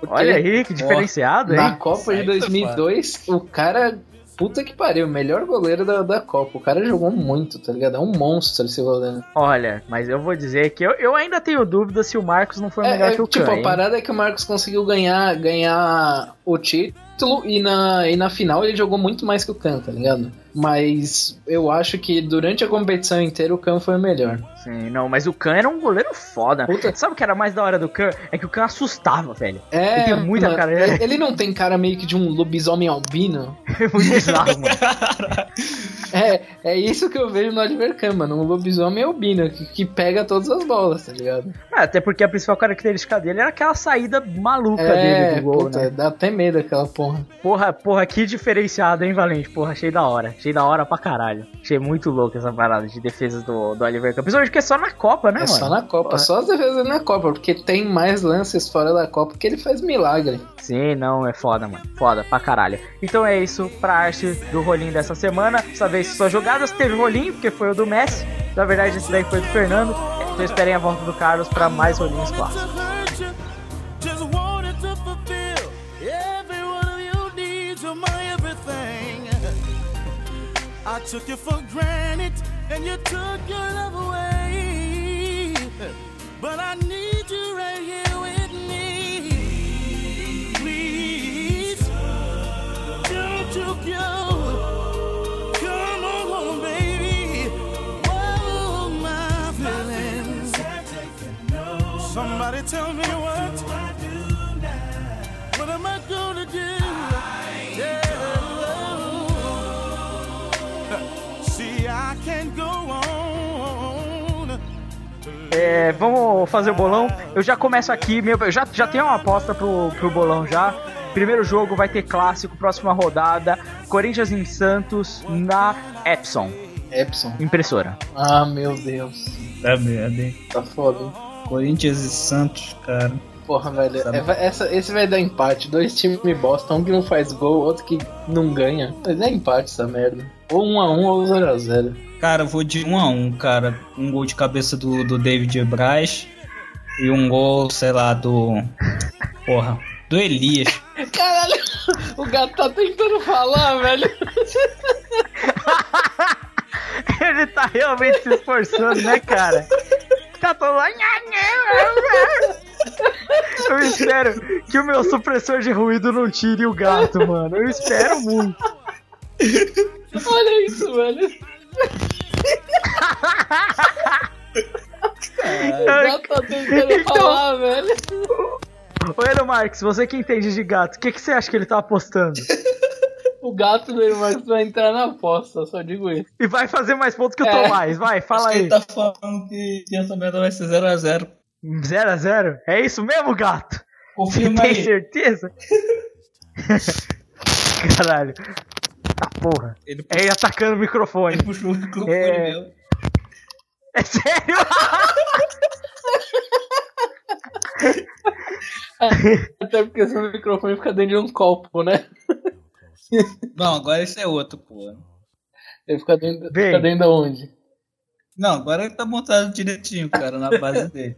[SPEAKER 4] Porque
[SPEAKER 2] Olha aí, que diferenciado, hein?
[SPEAKER 4] Na Copa de
[SPEAKER 5] aí tá
[SPEAKER 4] 2002, o cara. Puta que pariu, o melhor goleiro da, da Copa. O cara jogou muito, tá ligado? É um monstro esse goleiro.
[SPEAKER 2] Olha, mas eu vou dizer que eu, eu ainda tenho dúvida se o Marcos não foi
[SPEAKER 4] É,
[SPEAKER 2] melhor
[SPEAKER 4] é,
[SPEAKER 2] que o
[SPEAKER 4] tipo,
[SPEAKER 2] Kahn,
[SPEAKER 4] a parada é que o Marcos conseguiu ganhar, ganhar o título e na, e na final ele jogou muito mais que o Kahn, tá ligado? Mas eu acho que durante a competição inteira o Kahn foi o melhor.
[SPEAKER 2] Sim, não, mas o Kahn era um goleiro foda.
[SPEAKER 4] Puta.
[SPEAKER 2] Sabe o que era mais da hora do Kahn? É que o Kahn assustava, velho.
[SPEAKER 4] É,
[SPEAKER 2] Ele tem muita
[SPEAKER 4] mano,
[SPEAKER 2] cara-
[SPEAKER 4] ele- Ele não tem cara meio que de um lobisomem albino.
[SPEAKER 2] É (laughs) muito bizarro, mano. (laughs)
[SPEAKER 4] É, é isso que eu vejo no Oliver Kahn, mano. Um lobisomem albino que, que pega todas as bolas, tá ligado?
[SPEAKER 2] Ah, Até porque a principal característica dele era aquela saída maluca
[SPEAKER 4] É,
[SPEAKER 2] dele do gol,
[SPEAKER 4] puta,
[SPEAKER 2] né?
[SPEAKER 4] dá até medo aquela porra.
[SPEAKER 2] Porra, porra, que diferenciado, hein, Valente? Porra, achei da hora. Achei da hora pra caralho. Achei muito louco essa parada de defesas do, do Oliver Kahn. Principalmente porque é só na Copa, né,
[SPEAKER 4] é
[SPEAKER 2] mano?
[SPEAKER 4] só na Copa,
[SPEAKER 2] Porra.
[SPEAKER 4] só as defesas na Copa, porque tem mais lances fora da Copa que ele faz milagre.
[SPEAKER 2] Sim, não, é foda, mano. Foda pra caralho. Então é isso pra arte do rolinho dessa semana. Dessa vez só jogadas, teve rolinho, porque foi o do Messi. Na verdade, esse daí foi do Fernando. Então esperem a volta do Carlos pra mais rolinhos clássicos.
[SPEAKER 6] I took you for granted, and you took your love away. But I need you right here with me. Please, don't you go. Come on home, baby. Whoa, my feelings. Somebody tell me what What am I gonna do?
[SPEAKER 2] É, vamos fazer o bolão. Eu já começo aqui, meu, eu já, já tenho uma aposta pro, pro bolão já. Primeiro jogo vai ter clássico, próxima rodada. Corinthians em Santos na Epson.
[SPEAKER 4] Epson.
[SPEAKER 2] Impressora.
[SPEAKER 4] Ah, meu Deus.
[SPEAKER 3] Tá merda, hein?
[SPEAKER 4] Tá foda, hein?
[SPEAKER 3] Corinthians e Santos, cara.
[SPEAKER 4] Porra, velho. É, essa, esse vai dar empate. Dois times bosta. Um que não faz gol, outro que não ganha. Mas é empate essa merda. Ou 1 a 1 ou 0 a 0
[SPEAKER 3] Cara, eu vou de 1 a 1 cara. Um gol de cabeça do, do David Braz e um gol, sei lá, do. Porra, do Elias. (laughs)
[SPEAKER 4] Caralho, o gato tá tentando falar, velho. (laughs)
[SPEAKER 2] Ele tá realmente se esforçando, né, cara? Tá todo lá. Eu espero que o meu supressor de ruído não tire o gato, mano. Eu espero muito.
[SPEAKER 4] Olha isso, velho. O gato tá tentando
[SPEAKER 2] Então-
[SPEAKER 4] falar, velho.
[SPEAKER 2] Ô, Elo Marques, você que entende de gato, o que, que você acha que ele tá apostando?
[SPEAKER 4] O gato do Marcos vai entrar na aposta, só digo isso.
[SPEAKER 2] E vai fazer mais pontos que o
[SPEAKER 4] É.
[SPEAKER 2] Tomás. Vai, fala aí.
[SPEAKER 3] ele tá falando que, que essa merda vai ser 0x0.
[SPEAKER 2] 0x0? É isso mesmo, gato? Você
[SPEAKER 3] Confirma
[SPEAKER 2] tem
[SPEAKER 3] aí.
[SPEAKER 2] certeza? (laughs) Caralho. Tá porra.
[SPEAKER 3] Ele
[SPEAKER 2] É ele atacando o microfone.
[SPEAKER 3] Ele puxou o microfone
[SPEAKER 2] É.
[SPEAKER 3] mesmo.
[SPEAKER 2] É sério? (laughs)
[SPEAKER 4] Até porque seu microfone fica dentro de um copo, né?
[SPEAKER 3] Não, agora esse é outro, pô.
[SPEAKER 4] Ele fica dentro,
[SPEAKER 2] Bem.
[SPEAKER 4] fica dentro de onde?
[SPEAKER 3] Não, agora ele tá montado direitinho, cara, na base dele.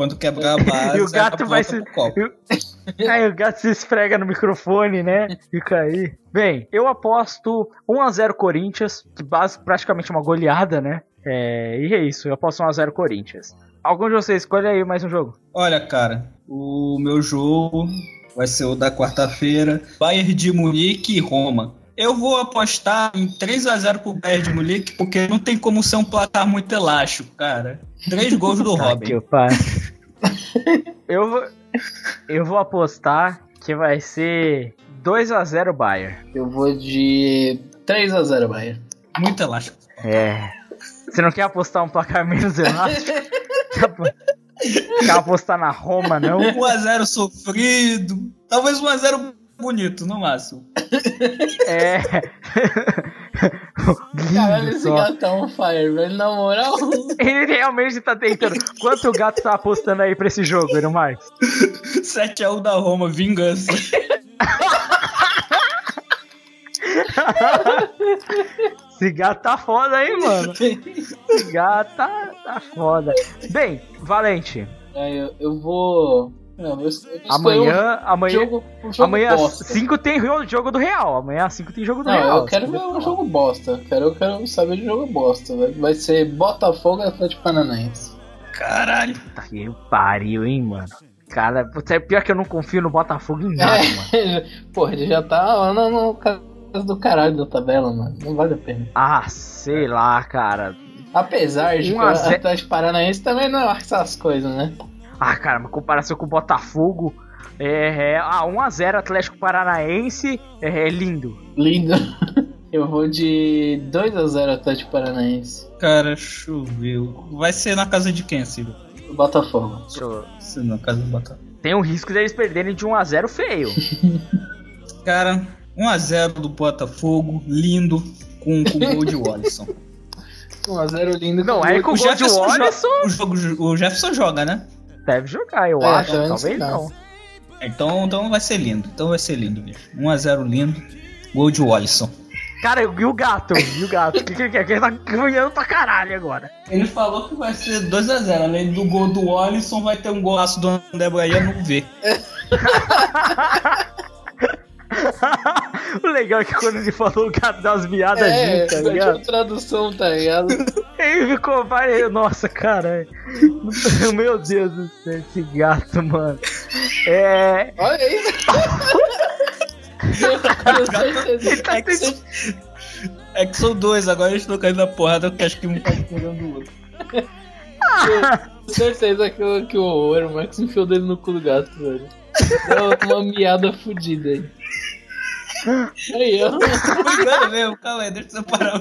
[SPEAKER 3] Quando quebrar a base, (laughs)
[SPEAKER 2] E o gato vai se. (laughs) Aí o gato se esfrega no microfone, né? Fica aí. Bem, eu aposto 1x0 Corinthians, que base, praticamente uma goleada, né? É, e é isso, eu aposto 1x0 Corinthians. Algum de vocês escolhe aí mais um jogo.
[SPEAKER 3] Olha, cara, o meu jogo vai ser o da quarta-feira. Bayern de Munique e Roma. Eu vou apostar em 3x0 pro Bayern de Munique, porque não tem como ser um placar muito elástico, cara. Três gols do (laughs)
[SPEAKER 2] Tá
[SPEAKER 3] Robin.
[SPEAKER 2] Eu vou, eu vou apostar que vai ser 2x0 Bayern.
[SPEAKER 4] Eu vou de 3x0, Bahia.
[SPEAKER 3] Muito elástico.
[SPEAKER 2] É. Você não quer apostar um placar menos elástico? (laughs) quer apostar na Roma, não?
[SPEAKER 3] 1x0 sofrido. Talvez 1x0 bonito, no máximo.
[SPEAKER 2] É. (laughs)
[SPEAKER 4] Caralho, esse
[SPEAKER 2] só.
[SPEAKER 4] gato tá on fire, velho. Na moral. (laughs)
[SPEAKER 2] Ele realmente tá tentando. Quanto o gato tá apostando aí pra esse jogo, Eero Marques?
[SPEAKER 3] 7x1 da Roma, vingança. (laughs)
[SPEAKER 2] Esse gato tá foda aí, mano. Esse gato tá, tá foda. Bem, Valente,
[SPEAKER 4] Aí eu, eu vou. Eu eu
[SPEAKER 2] amanhã.
[SPEAKER 4] um
[SPEAKER 2] Amanhã.
[SPEAKER 4] jogo, um jogo
[SPEAKER 2] Amanhã
[SPEAKER 4] bosta.
[SPEAKER 2] 5 tem jo- jogo do Real. Amanhã 5 tem jogo do
[SPEAKER 4] Não,
[SPEAKER 2] Real.
[SPEAKER 4] eu quero ver um jogo bosta. Eu quero, eu quero saber de jogo bosta. Vai, vai ser Botafogo e Atlético Paranaense.
[SPEAKER 3] Caralho.
[SPEAKER 2] Puta que pariu, hein, mano. Cara, é pior que eu não confio no Botafogo em nada, mano. (laughs)
[SPEAKER 4] É, porra, ele já tá lá no, no caso do caralho da tabela, mano. Não vale a pena.
[SPEAKER 2] Ah, sei lá, cara.
[SPEAKER 4] Apesar de que o Atlético Paranaense também não é essas coisas, né?
[SPEAKER 2] Ah, cara, mas comparação com o Botafogo. É, é, ah, 1x0 Atlético Paranaense. É, é lindo.
[SPEAKER 4] Lindo. (laughs) Eu vou de 2x0 Atlético Paranaense.
[SPEAKER 3] Cara, choveu. Vai ser na casa de quem, Ciro?
[SPEAKER 4] Botafogo.
[SPEAKER 2] Deixa eu-
[SPEAKER 3] Vai ser na casa do Botafogo.
[SPEAKER 2] Tem o risco deles perderem de 1x0 feio. (laughs)
[SPEAKER 3] Cara, 1x0 do Botafogo, lindo, com, com gol de Wallison. (laughs)
[SPEAKER 4] 1x0 lindo.
[SPEAKER 2] Não, aí com o gol de Wallison
[SPEAKER 3] o, jogo, o Jefferson joga, né?
[SPEAKER 2] Deve jogar, eu
[SPEAKER 4] É,
[SPEAKER 2] acho. Talvez
[SPEAKER 4] não.
[SPEAKER 2] não.
[SPEAKER 3] Então, então vai ser lindo. Então vai ser lindo, bicho. 1x0 lindo, gol de Wallison.
[SPEAKER 2] Cara, e o gato? E o gato? O que, que ele quer? Que ele tá ganhando pra caralho agora.
[SPEAKER 3] Ele falou que vai ser 2x0. Além do gol do Wallison, vai ter um golaço do André Bahia no V. (laughs)
[SPEAKER 2] o legal é que quando ele falou o gato dá umas miadas
[SPEAKER 4] É,
[SPEAKER 2] juntas, tá ligado?
[SPEAKER 4] tradução, tá ligado?
[SPEAKER 2] Ele ficou, vai, nossa, cara. (laughs) Meu Deus do céu, esse gato, mano. É.
[SPEAKER 4] Olha aí. Eu tenho certeza
[SPEAKER 2] Ele tá
[SPEAKER 4] é que você-
[SPEAKER 3] É que são dois, agora eles estão caindo na porrada porque acho que um tá pegando o outro.
[SPEAKER 4] tenho certeza que, o- que o Aero Max enfiou o dedo no cu do gato, velho. Deu uma miada fodida aí. Aí, ó.
[SPEAKER 3] Cuidado mesmo, calma aí, deixa eu separar.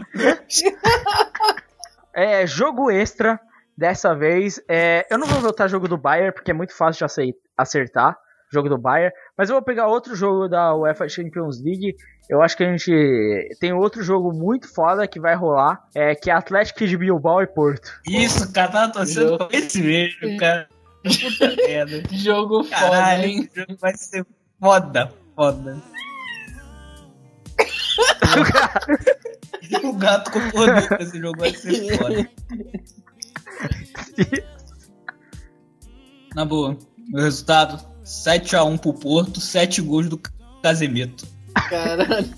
[SPEAKER 2] É, jogo extra. Dessa vez, é, eu não vou voltar jogo do Bayern, porque é muito fácil de acertar. Jogo do Bayern. Mas eu vou pegar outro jogo da UEFA Champions League. Eu acho que a gente tem outro jogo muito foda que vai rolar. É, que é Atlético de Bilbao e Porto.
[SPEAKER 3] Isso, cara, tava torcendo pra esse mesmo, cara. (laughs) Puta merda.
[SPEAKER 4] Jogo foda,
[SPEAKER 3] Caralho,
[SPEAKER 4] hein?
[SPEAKER 3] esse jogo vai ser foda, foda. (laughs) (laughs) o gato concordou que esse jogo vai ser foda. (laughs) Na boa, meu resultado: 7x1 pro Porto, 7 gols do Casemiro.
[SPEAKER 4] Caralho.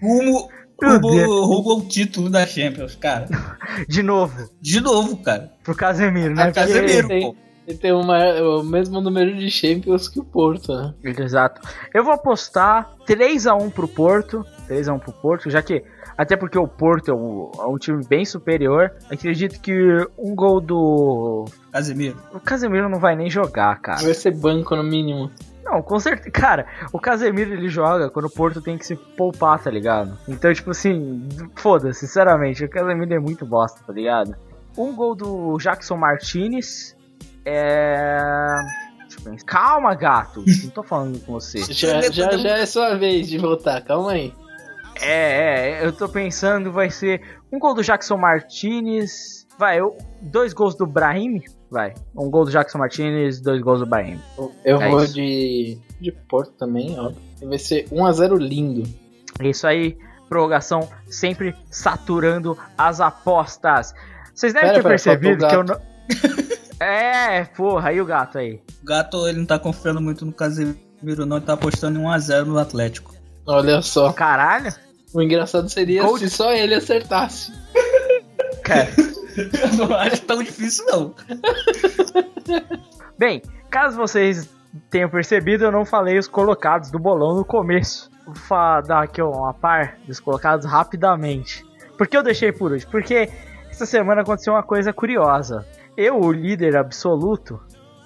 [SPEAKER 3] Rumo,
[SPEAKER 2] Deus.
[SPEAKER 3] rumo ao título da Champions, cara.
[SPEAKER 2] De novo,
[SPEAKER 3] De novo, cara.
[SPEAKER 2] pro Casemiro, né?
[SPEAKER 3] A Casemiro, pô.
[SPEAKER 4] Ele tem uma, o mesmo número de Champions que o Porto, né?
[SPEAKER 2] Exato. Eu vou apostar 3x1 pro Porto. 3x1 pro Porto, já que. Até porque o Porto é um, é um time bem superior. Acredito que um gol do.
[SPEAKER 3] Casemiro.
[SPEAKER 2] O Casemiro não vai nem jogar, cara.
[SPEAKER 4] Vai ser banco no mínimo.
[SPEAKER 2] Não, Não, com certeza. (laughs) Cara, o Casemiro ele joga quando o Porto tem que se poupar, tá ligado? Então, tipo assim, foda-se, sinceramente, o Casemiro é muito bosta, tá ligado? Um gol do Jackson Martinez. É. Calma, gato. (laughs) Não tô falando com você.
[SPEAKER 4] Já, já, já é sua vez de voltar, calma aí.
[SPEAKER 2] É, é, eu tô pensando, vai ser um gol do Jackson Martinez. Vai, eu- dois gols do Brahim. Vai, um gol do Jackson Martinez, dois gols do Brahim.
[SPEAKER 4] Eu
[SPEAKER 2] É
[SPEAKER 4] vou
[SPEAKER 2] isso.
[SPEAKER 4] de, de Porto também, ó. Vai ser 1x0 lindo.
[SPEAKER 2] Isso aí, prorrogação sempre saturando as apostas. Vocês devem
[SPEAKER 4] Pera,
[SPEAKER 2] ter
[SPEAKER 4] pera,
[SPEAKER 2] percebido que eu não. (laughs) é, porra, aí o gato aí.
[SPEAKER 3] O gato ele não tá confiando muito no Casemiro, não, ele tá apostando em 1x0 no Atlético.
[SPEAKER 4] Olha só.
[SPEAKER 2] Caralho,
[SPEAKER 4] O engraçado seria se só ele acertasse. (laughs)
[SPEAKER 2] cara. (laughs)
[SPEAKER 3] Eu não acho tão difícil, não. (laughs)
[SPEAKER 2] Bem, caso vocês tenham percebido, eu não falei os colocados do bolão no começo. Vou fa- dar aqui uma par dos colocados rapidamente. Por que eu deixei por hoje? Porque essa semana aconteceu uma coisa curiosa. Eu, o líder absoluto,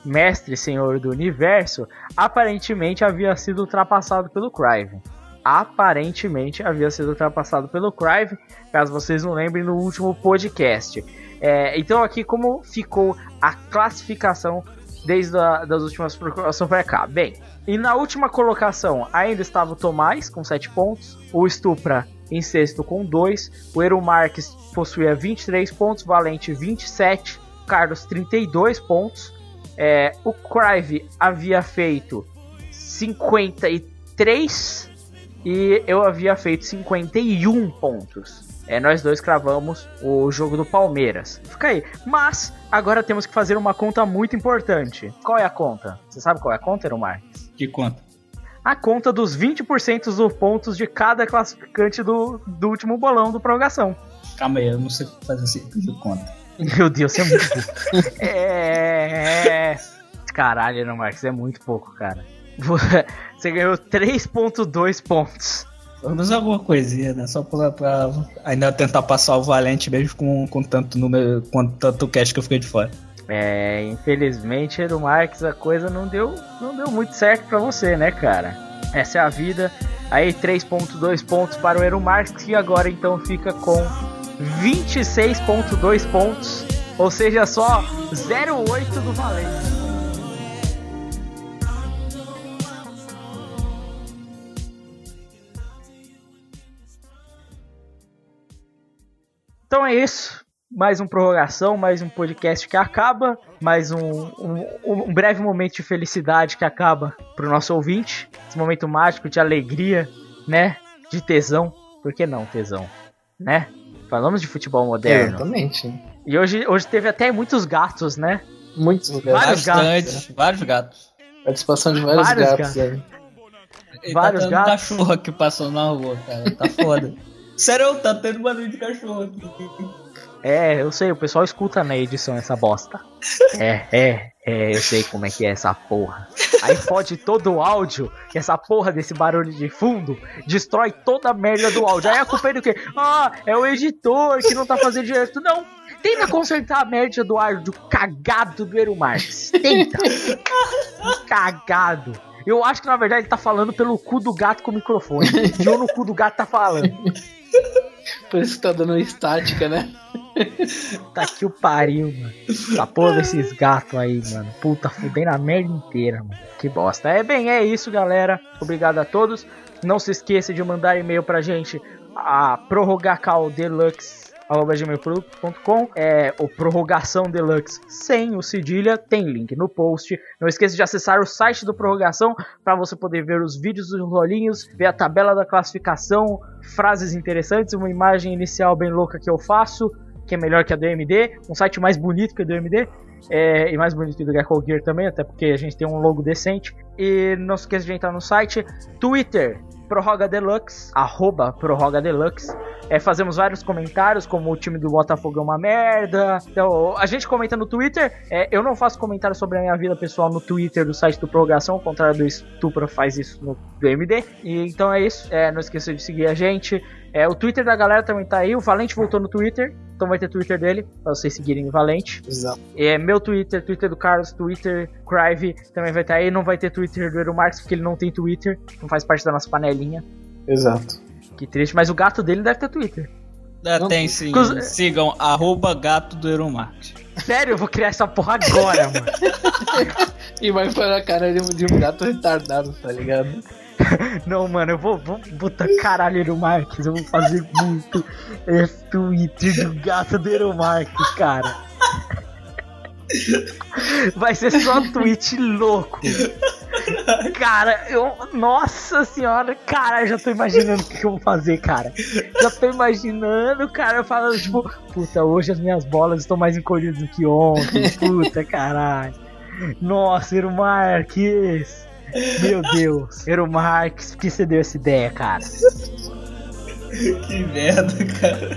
[SPEAKER 2] mestre senhor do universo, aparentemente havia sido ultrapassado pelo Crive. Aparentemente havia sido ultrapassado pelo Crive, caso vocês não lembrem no último podcast. É, então aqui como ficou a classificação desde a, das últimas colocações para cá. Bem, e na última colocação ainda estava o Tomás com 7 pontos, o Stupra em sexto com 2, o Eru Marques possuía 23 pontos, Valente 27, Carlos 32 pontos, é, o Crive havia feito 53 e eu havia feito 51 pontos. É, nós dois cravamos o jogo do Palmeiras. Fica aí. Mas agora temos que fazer uma conta muito importante. Qual é a conta? Você sabe qual é a conta, Eru Marques?
[SPEAKER 3] Que conta?
[SPEAKER 2] A conta dos 20% dos pontos de cada classificante do, do último bolão do prorrogação.
[SPEAKER 3] Calma aí, eu não sei fazer esse tipo de conta.
[SPEAKER 2] Meu Deus, você é muito pouco. é. Caralho, Eru Marques, é muito pouco, cara. Você ganhou 3,2 pontos.
[SPEAKER 3] Pelo menos alguma coisinha, né? Só pra, pra ainda tentar passar o Valente mesmo com, com tanto número, com tanto cash que eu fiquei de fora.
[SPEAKER 2] É, infelizmente, Edu Marques, a coisa não deu, não deu muito certo pra você, né, cara? Essa é a vida. Aí 3.2 pontos para o Eru Marques, que agora então fica com 26.2 pontos, ou seja, só 0.8 do Valente. Então é isso. Mais um prorrogação, mais um podcast que acaba, mais um, um, um breve momento de felicidade que acaba pro nosso ouvinte. Esse momento mágico de alegria, né? De tesão. Por que não tesão? Né? Falamos de futebol moderno.
[SPEAKER 4] Exatamente.
[SPEAKER 2] E hoje, hoje teve até muitos gatos, né?
[SPEAKER 4] Muitos lugares.
[SPEAKER 2] Vários
[SPEAKER 3] Bastante, vários gatos.
[SPEAKER 4] Participação de vários,
[SPEAKER 2] Vários
[SPEAKER 4] gatos.
[SPEAKER 2] gatos.
[SPEAKER 4] aí.
[SPEAKER 3] Ele
[SPEAKER 2] Vários
[SPEAKER 3] tá
[SPEAKER 2] gatos.
[SPEAKER 3] cachorro aqui passando na rua, cara. Tá foda. (laughs) Sério, tá tendo barulho de cachorro aqui.
[SPEAKER 2] É, eu sei, o pessoal escuta na edição essa bosta. É, é, é, eu sei como é que é essa porra. Aí fode todo o áudio, que essa porra desse barulho de fundo destrói toda a merda do áudio. Aí a culpa é do quê? Ah, é o editor que não tá fazendo direito. Não, tenta consertar a merda do áudio cagado do Eru Marques. Tenta. Cagado. Eu acho que na verdade ele tá falando pelo cu do gato com o microfone. E eu no cu do gato tá falando.
[SPEAKER 4] Por isso que tá dando estática, né?
[SPEAKER 2] Tá que o pariu, mano. Essa porra desses gatos aí, mano. Puta, fudendo a merda inteira, mano. Que bosta. É bem, é isso, galera. Obrigado a todos. Não se esqueça de mandar e-mail pra gente a prorrogacaldeluxe.com é o Prorrogação Deluxe sem o cedilha, tem link no post. Não esqueça de acessar o site do Prorrogação para você poder ver os vídeos dos rolinhos, ver a tabela da classificação, frases interessantes, uma imagem inicial bem louca que eu faço, que é melhor que a do MD, um site mais bonito que o do MD. é, e mais bonito que o do Gecko Gear também, até porque a gente tem um logo decente. E não se esqueça de entrar no site. Twitter, Prorroga Deluxe, arroba Prorroga Deluxe. É, fazemos vários comentários, como o time do Botafogo é uma merda. Então, a gente comenta no Twitter. É, eu não faço comentário sobre a minha vida pessoal no Twitter do site do Prorrogação, ao contrário do Stupra faz isso no do MD. E, então é isso. É, não esqueça de seguir a gente. É, o Twitter da galera também tá aí. O Valente voltou no Twitter. Então vai ter Twitter dele, pra vocês seguirem o Valente.
[SPEAKER 4] Exato.
[SPEAKER 2] É, meu Twitter, Twitter do Carlos, Twitter Crive também vai estar aí. Não vai ter Twitter do Eero Marx, porque ele não tem Twitter. Não faz parte da nossa panelinha.
[SPEAKER 4] Exato.
[SPEAKER 2] Que triste. Mas o gato dele deve ter Twitter.
[SPEAKER 6] É,
[SPEAKER 4] Não,
[SPEAKER 6] tem sim.
[SPEAKER 2] Cus-
[SPEAKER 6] Sigam arroba gato do Euromarket.
[SPEAKER 2] Sério, eu vou criar essa porra agora, mano. (laughs)
[SPEAKER 4] E vai pôr a cara de um gato retardado, tá ligado? (laughs)
[SPEAKER 2] Não, mano, eu vou, vou botar caralho Eero Marques. Eu vou fazer muito esse Twitter do gato do Marques, cara. Vai ser só tweet louco. Cara, eu. Nossa senhora, cara, eu já tô imaginando o que, que eu vou fazer, cara. Já tô imaginando, cara, falando, tipo, puta, hoje as minhas bolas estão mais encolhidas do que ontem. Puta, caralho. Nossa, Eero Marques. Meu Deus, Eero Marques, por que você deu essa ideia, cara?
[SPEAKER 6] Que merda, cara.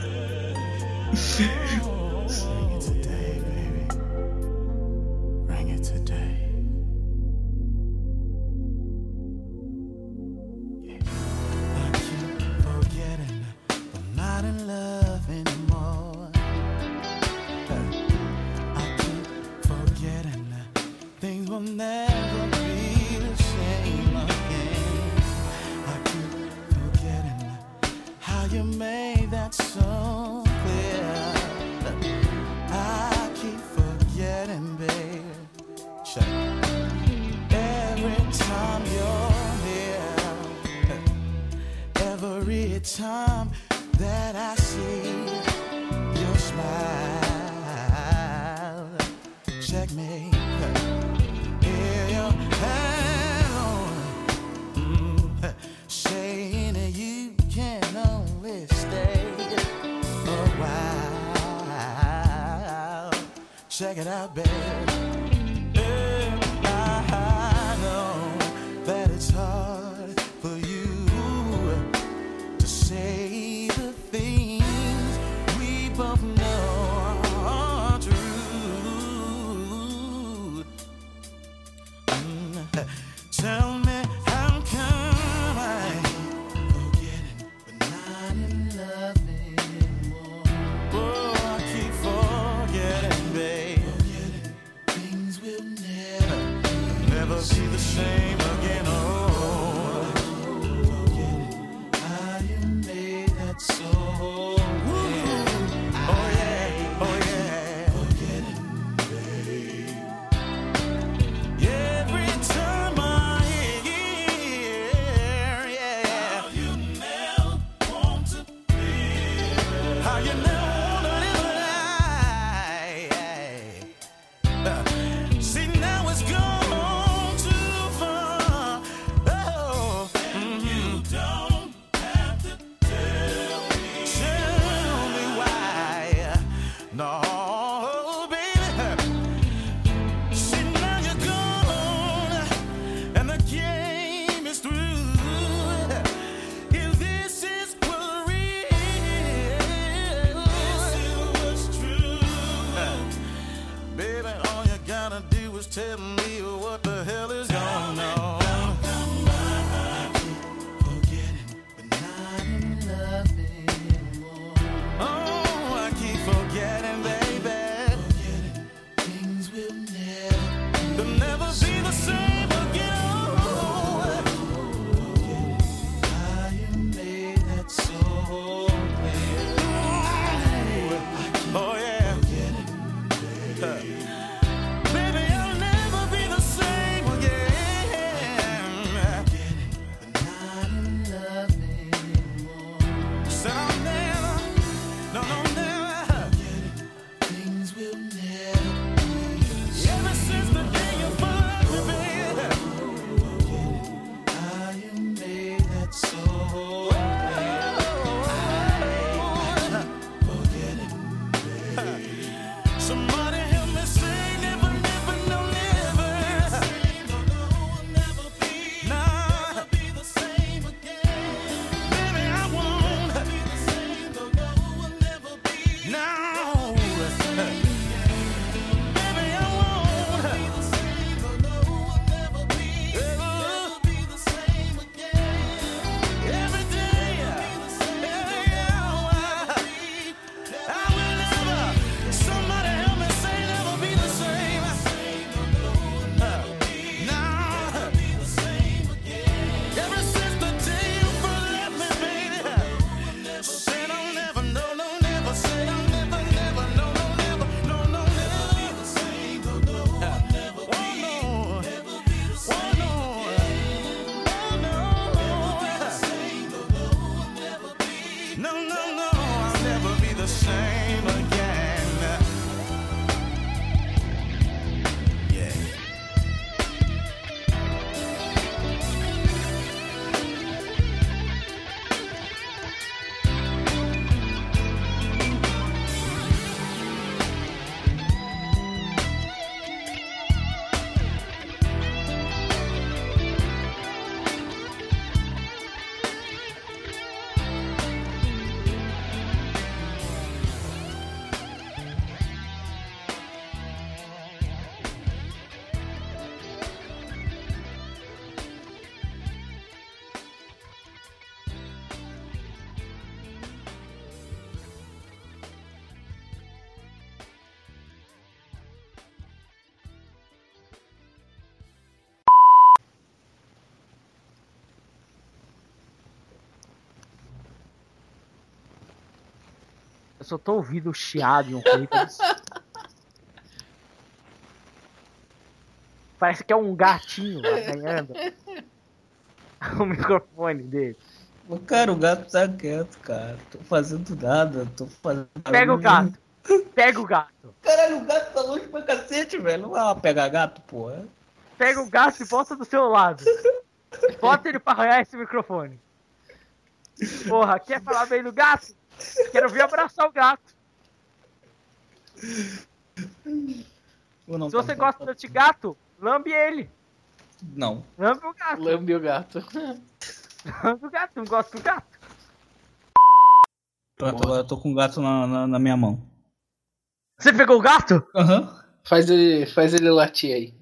[SPEAKER 2] Só tô ouvindo o chiado e um absurdo. Parece que é um gatinho arranhando o microfone dele.
[SPEAKER 3] Cara, o gato tá quieto, cara. Tô fazendo nada, tô fazendo.
[SPEAKER 2] Pega o gato. Pega o gato.
[SPEAKER 3] Caralho, o gato tá longe pra cacete, velho. Não vai lá pegar gato, porra.
[SPEAKER 2] Pega o gato e bota do seu lado. Bota ele pra arranhar esse microfone. Porra, quer falar bem do gato? Quero vir abraçar o gato.
[SPEAKER 3] Não,
[SPEAKER 2] Se você
[SPEAKER 3] tá-
[SPEAKER 2] gosta desse gato, lambe ele.
[SPEAKER 3] Não.
[SPEAKER 2] Lambe o gato.
[SPEAKER 4] Lambe o gato.
[SPEAKER 2] Lambe o gato. Não gosta do gato.
[SPEAKER 3] Pronto, agora eu tô com o gato na, na, na minha mão.
[SPEAKER 2] Você pegou o gato?
[SPEAKER 3] Aham.
[SPEAKER 4] Faz ele, faz ele latir aí.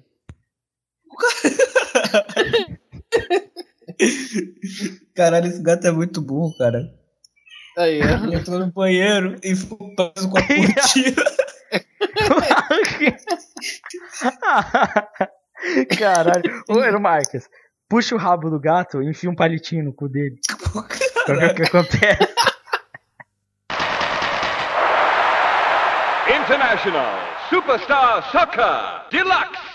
[SPEAKER 4] (laughs)
[SPEAKER 3] Caralho, esse gato é muito burro, cara.
[SPEAKER 4] Aí, ó.
[SPEAKER 3] Ele entrou no banheiro e ficou preso com a cortina. (laughs)
[SPEAKER 2] Caralho. Ô, Ero Marques, puxa o rabo do gato e enfia um palitinho no cu dele. Pra ver o que acontece.
[SPEAKER 7] International Superstar Soccer Deluxe.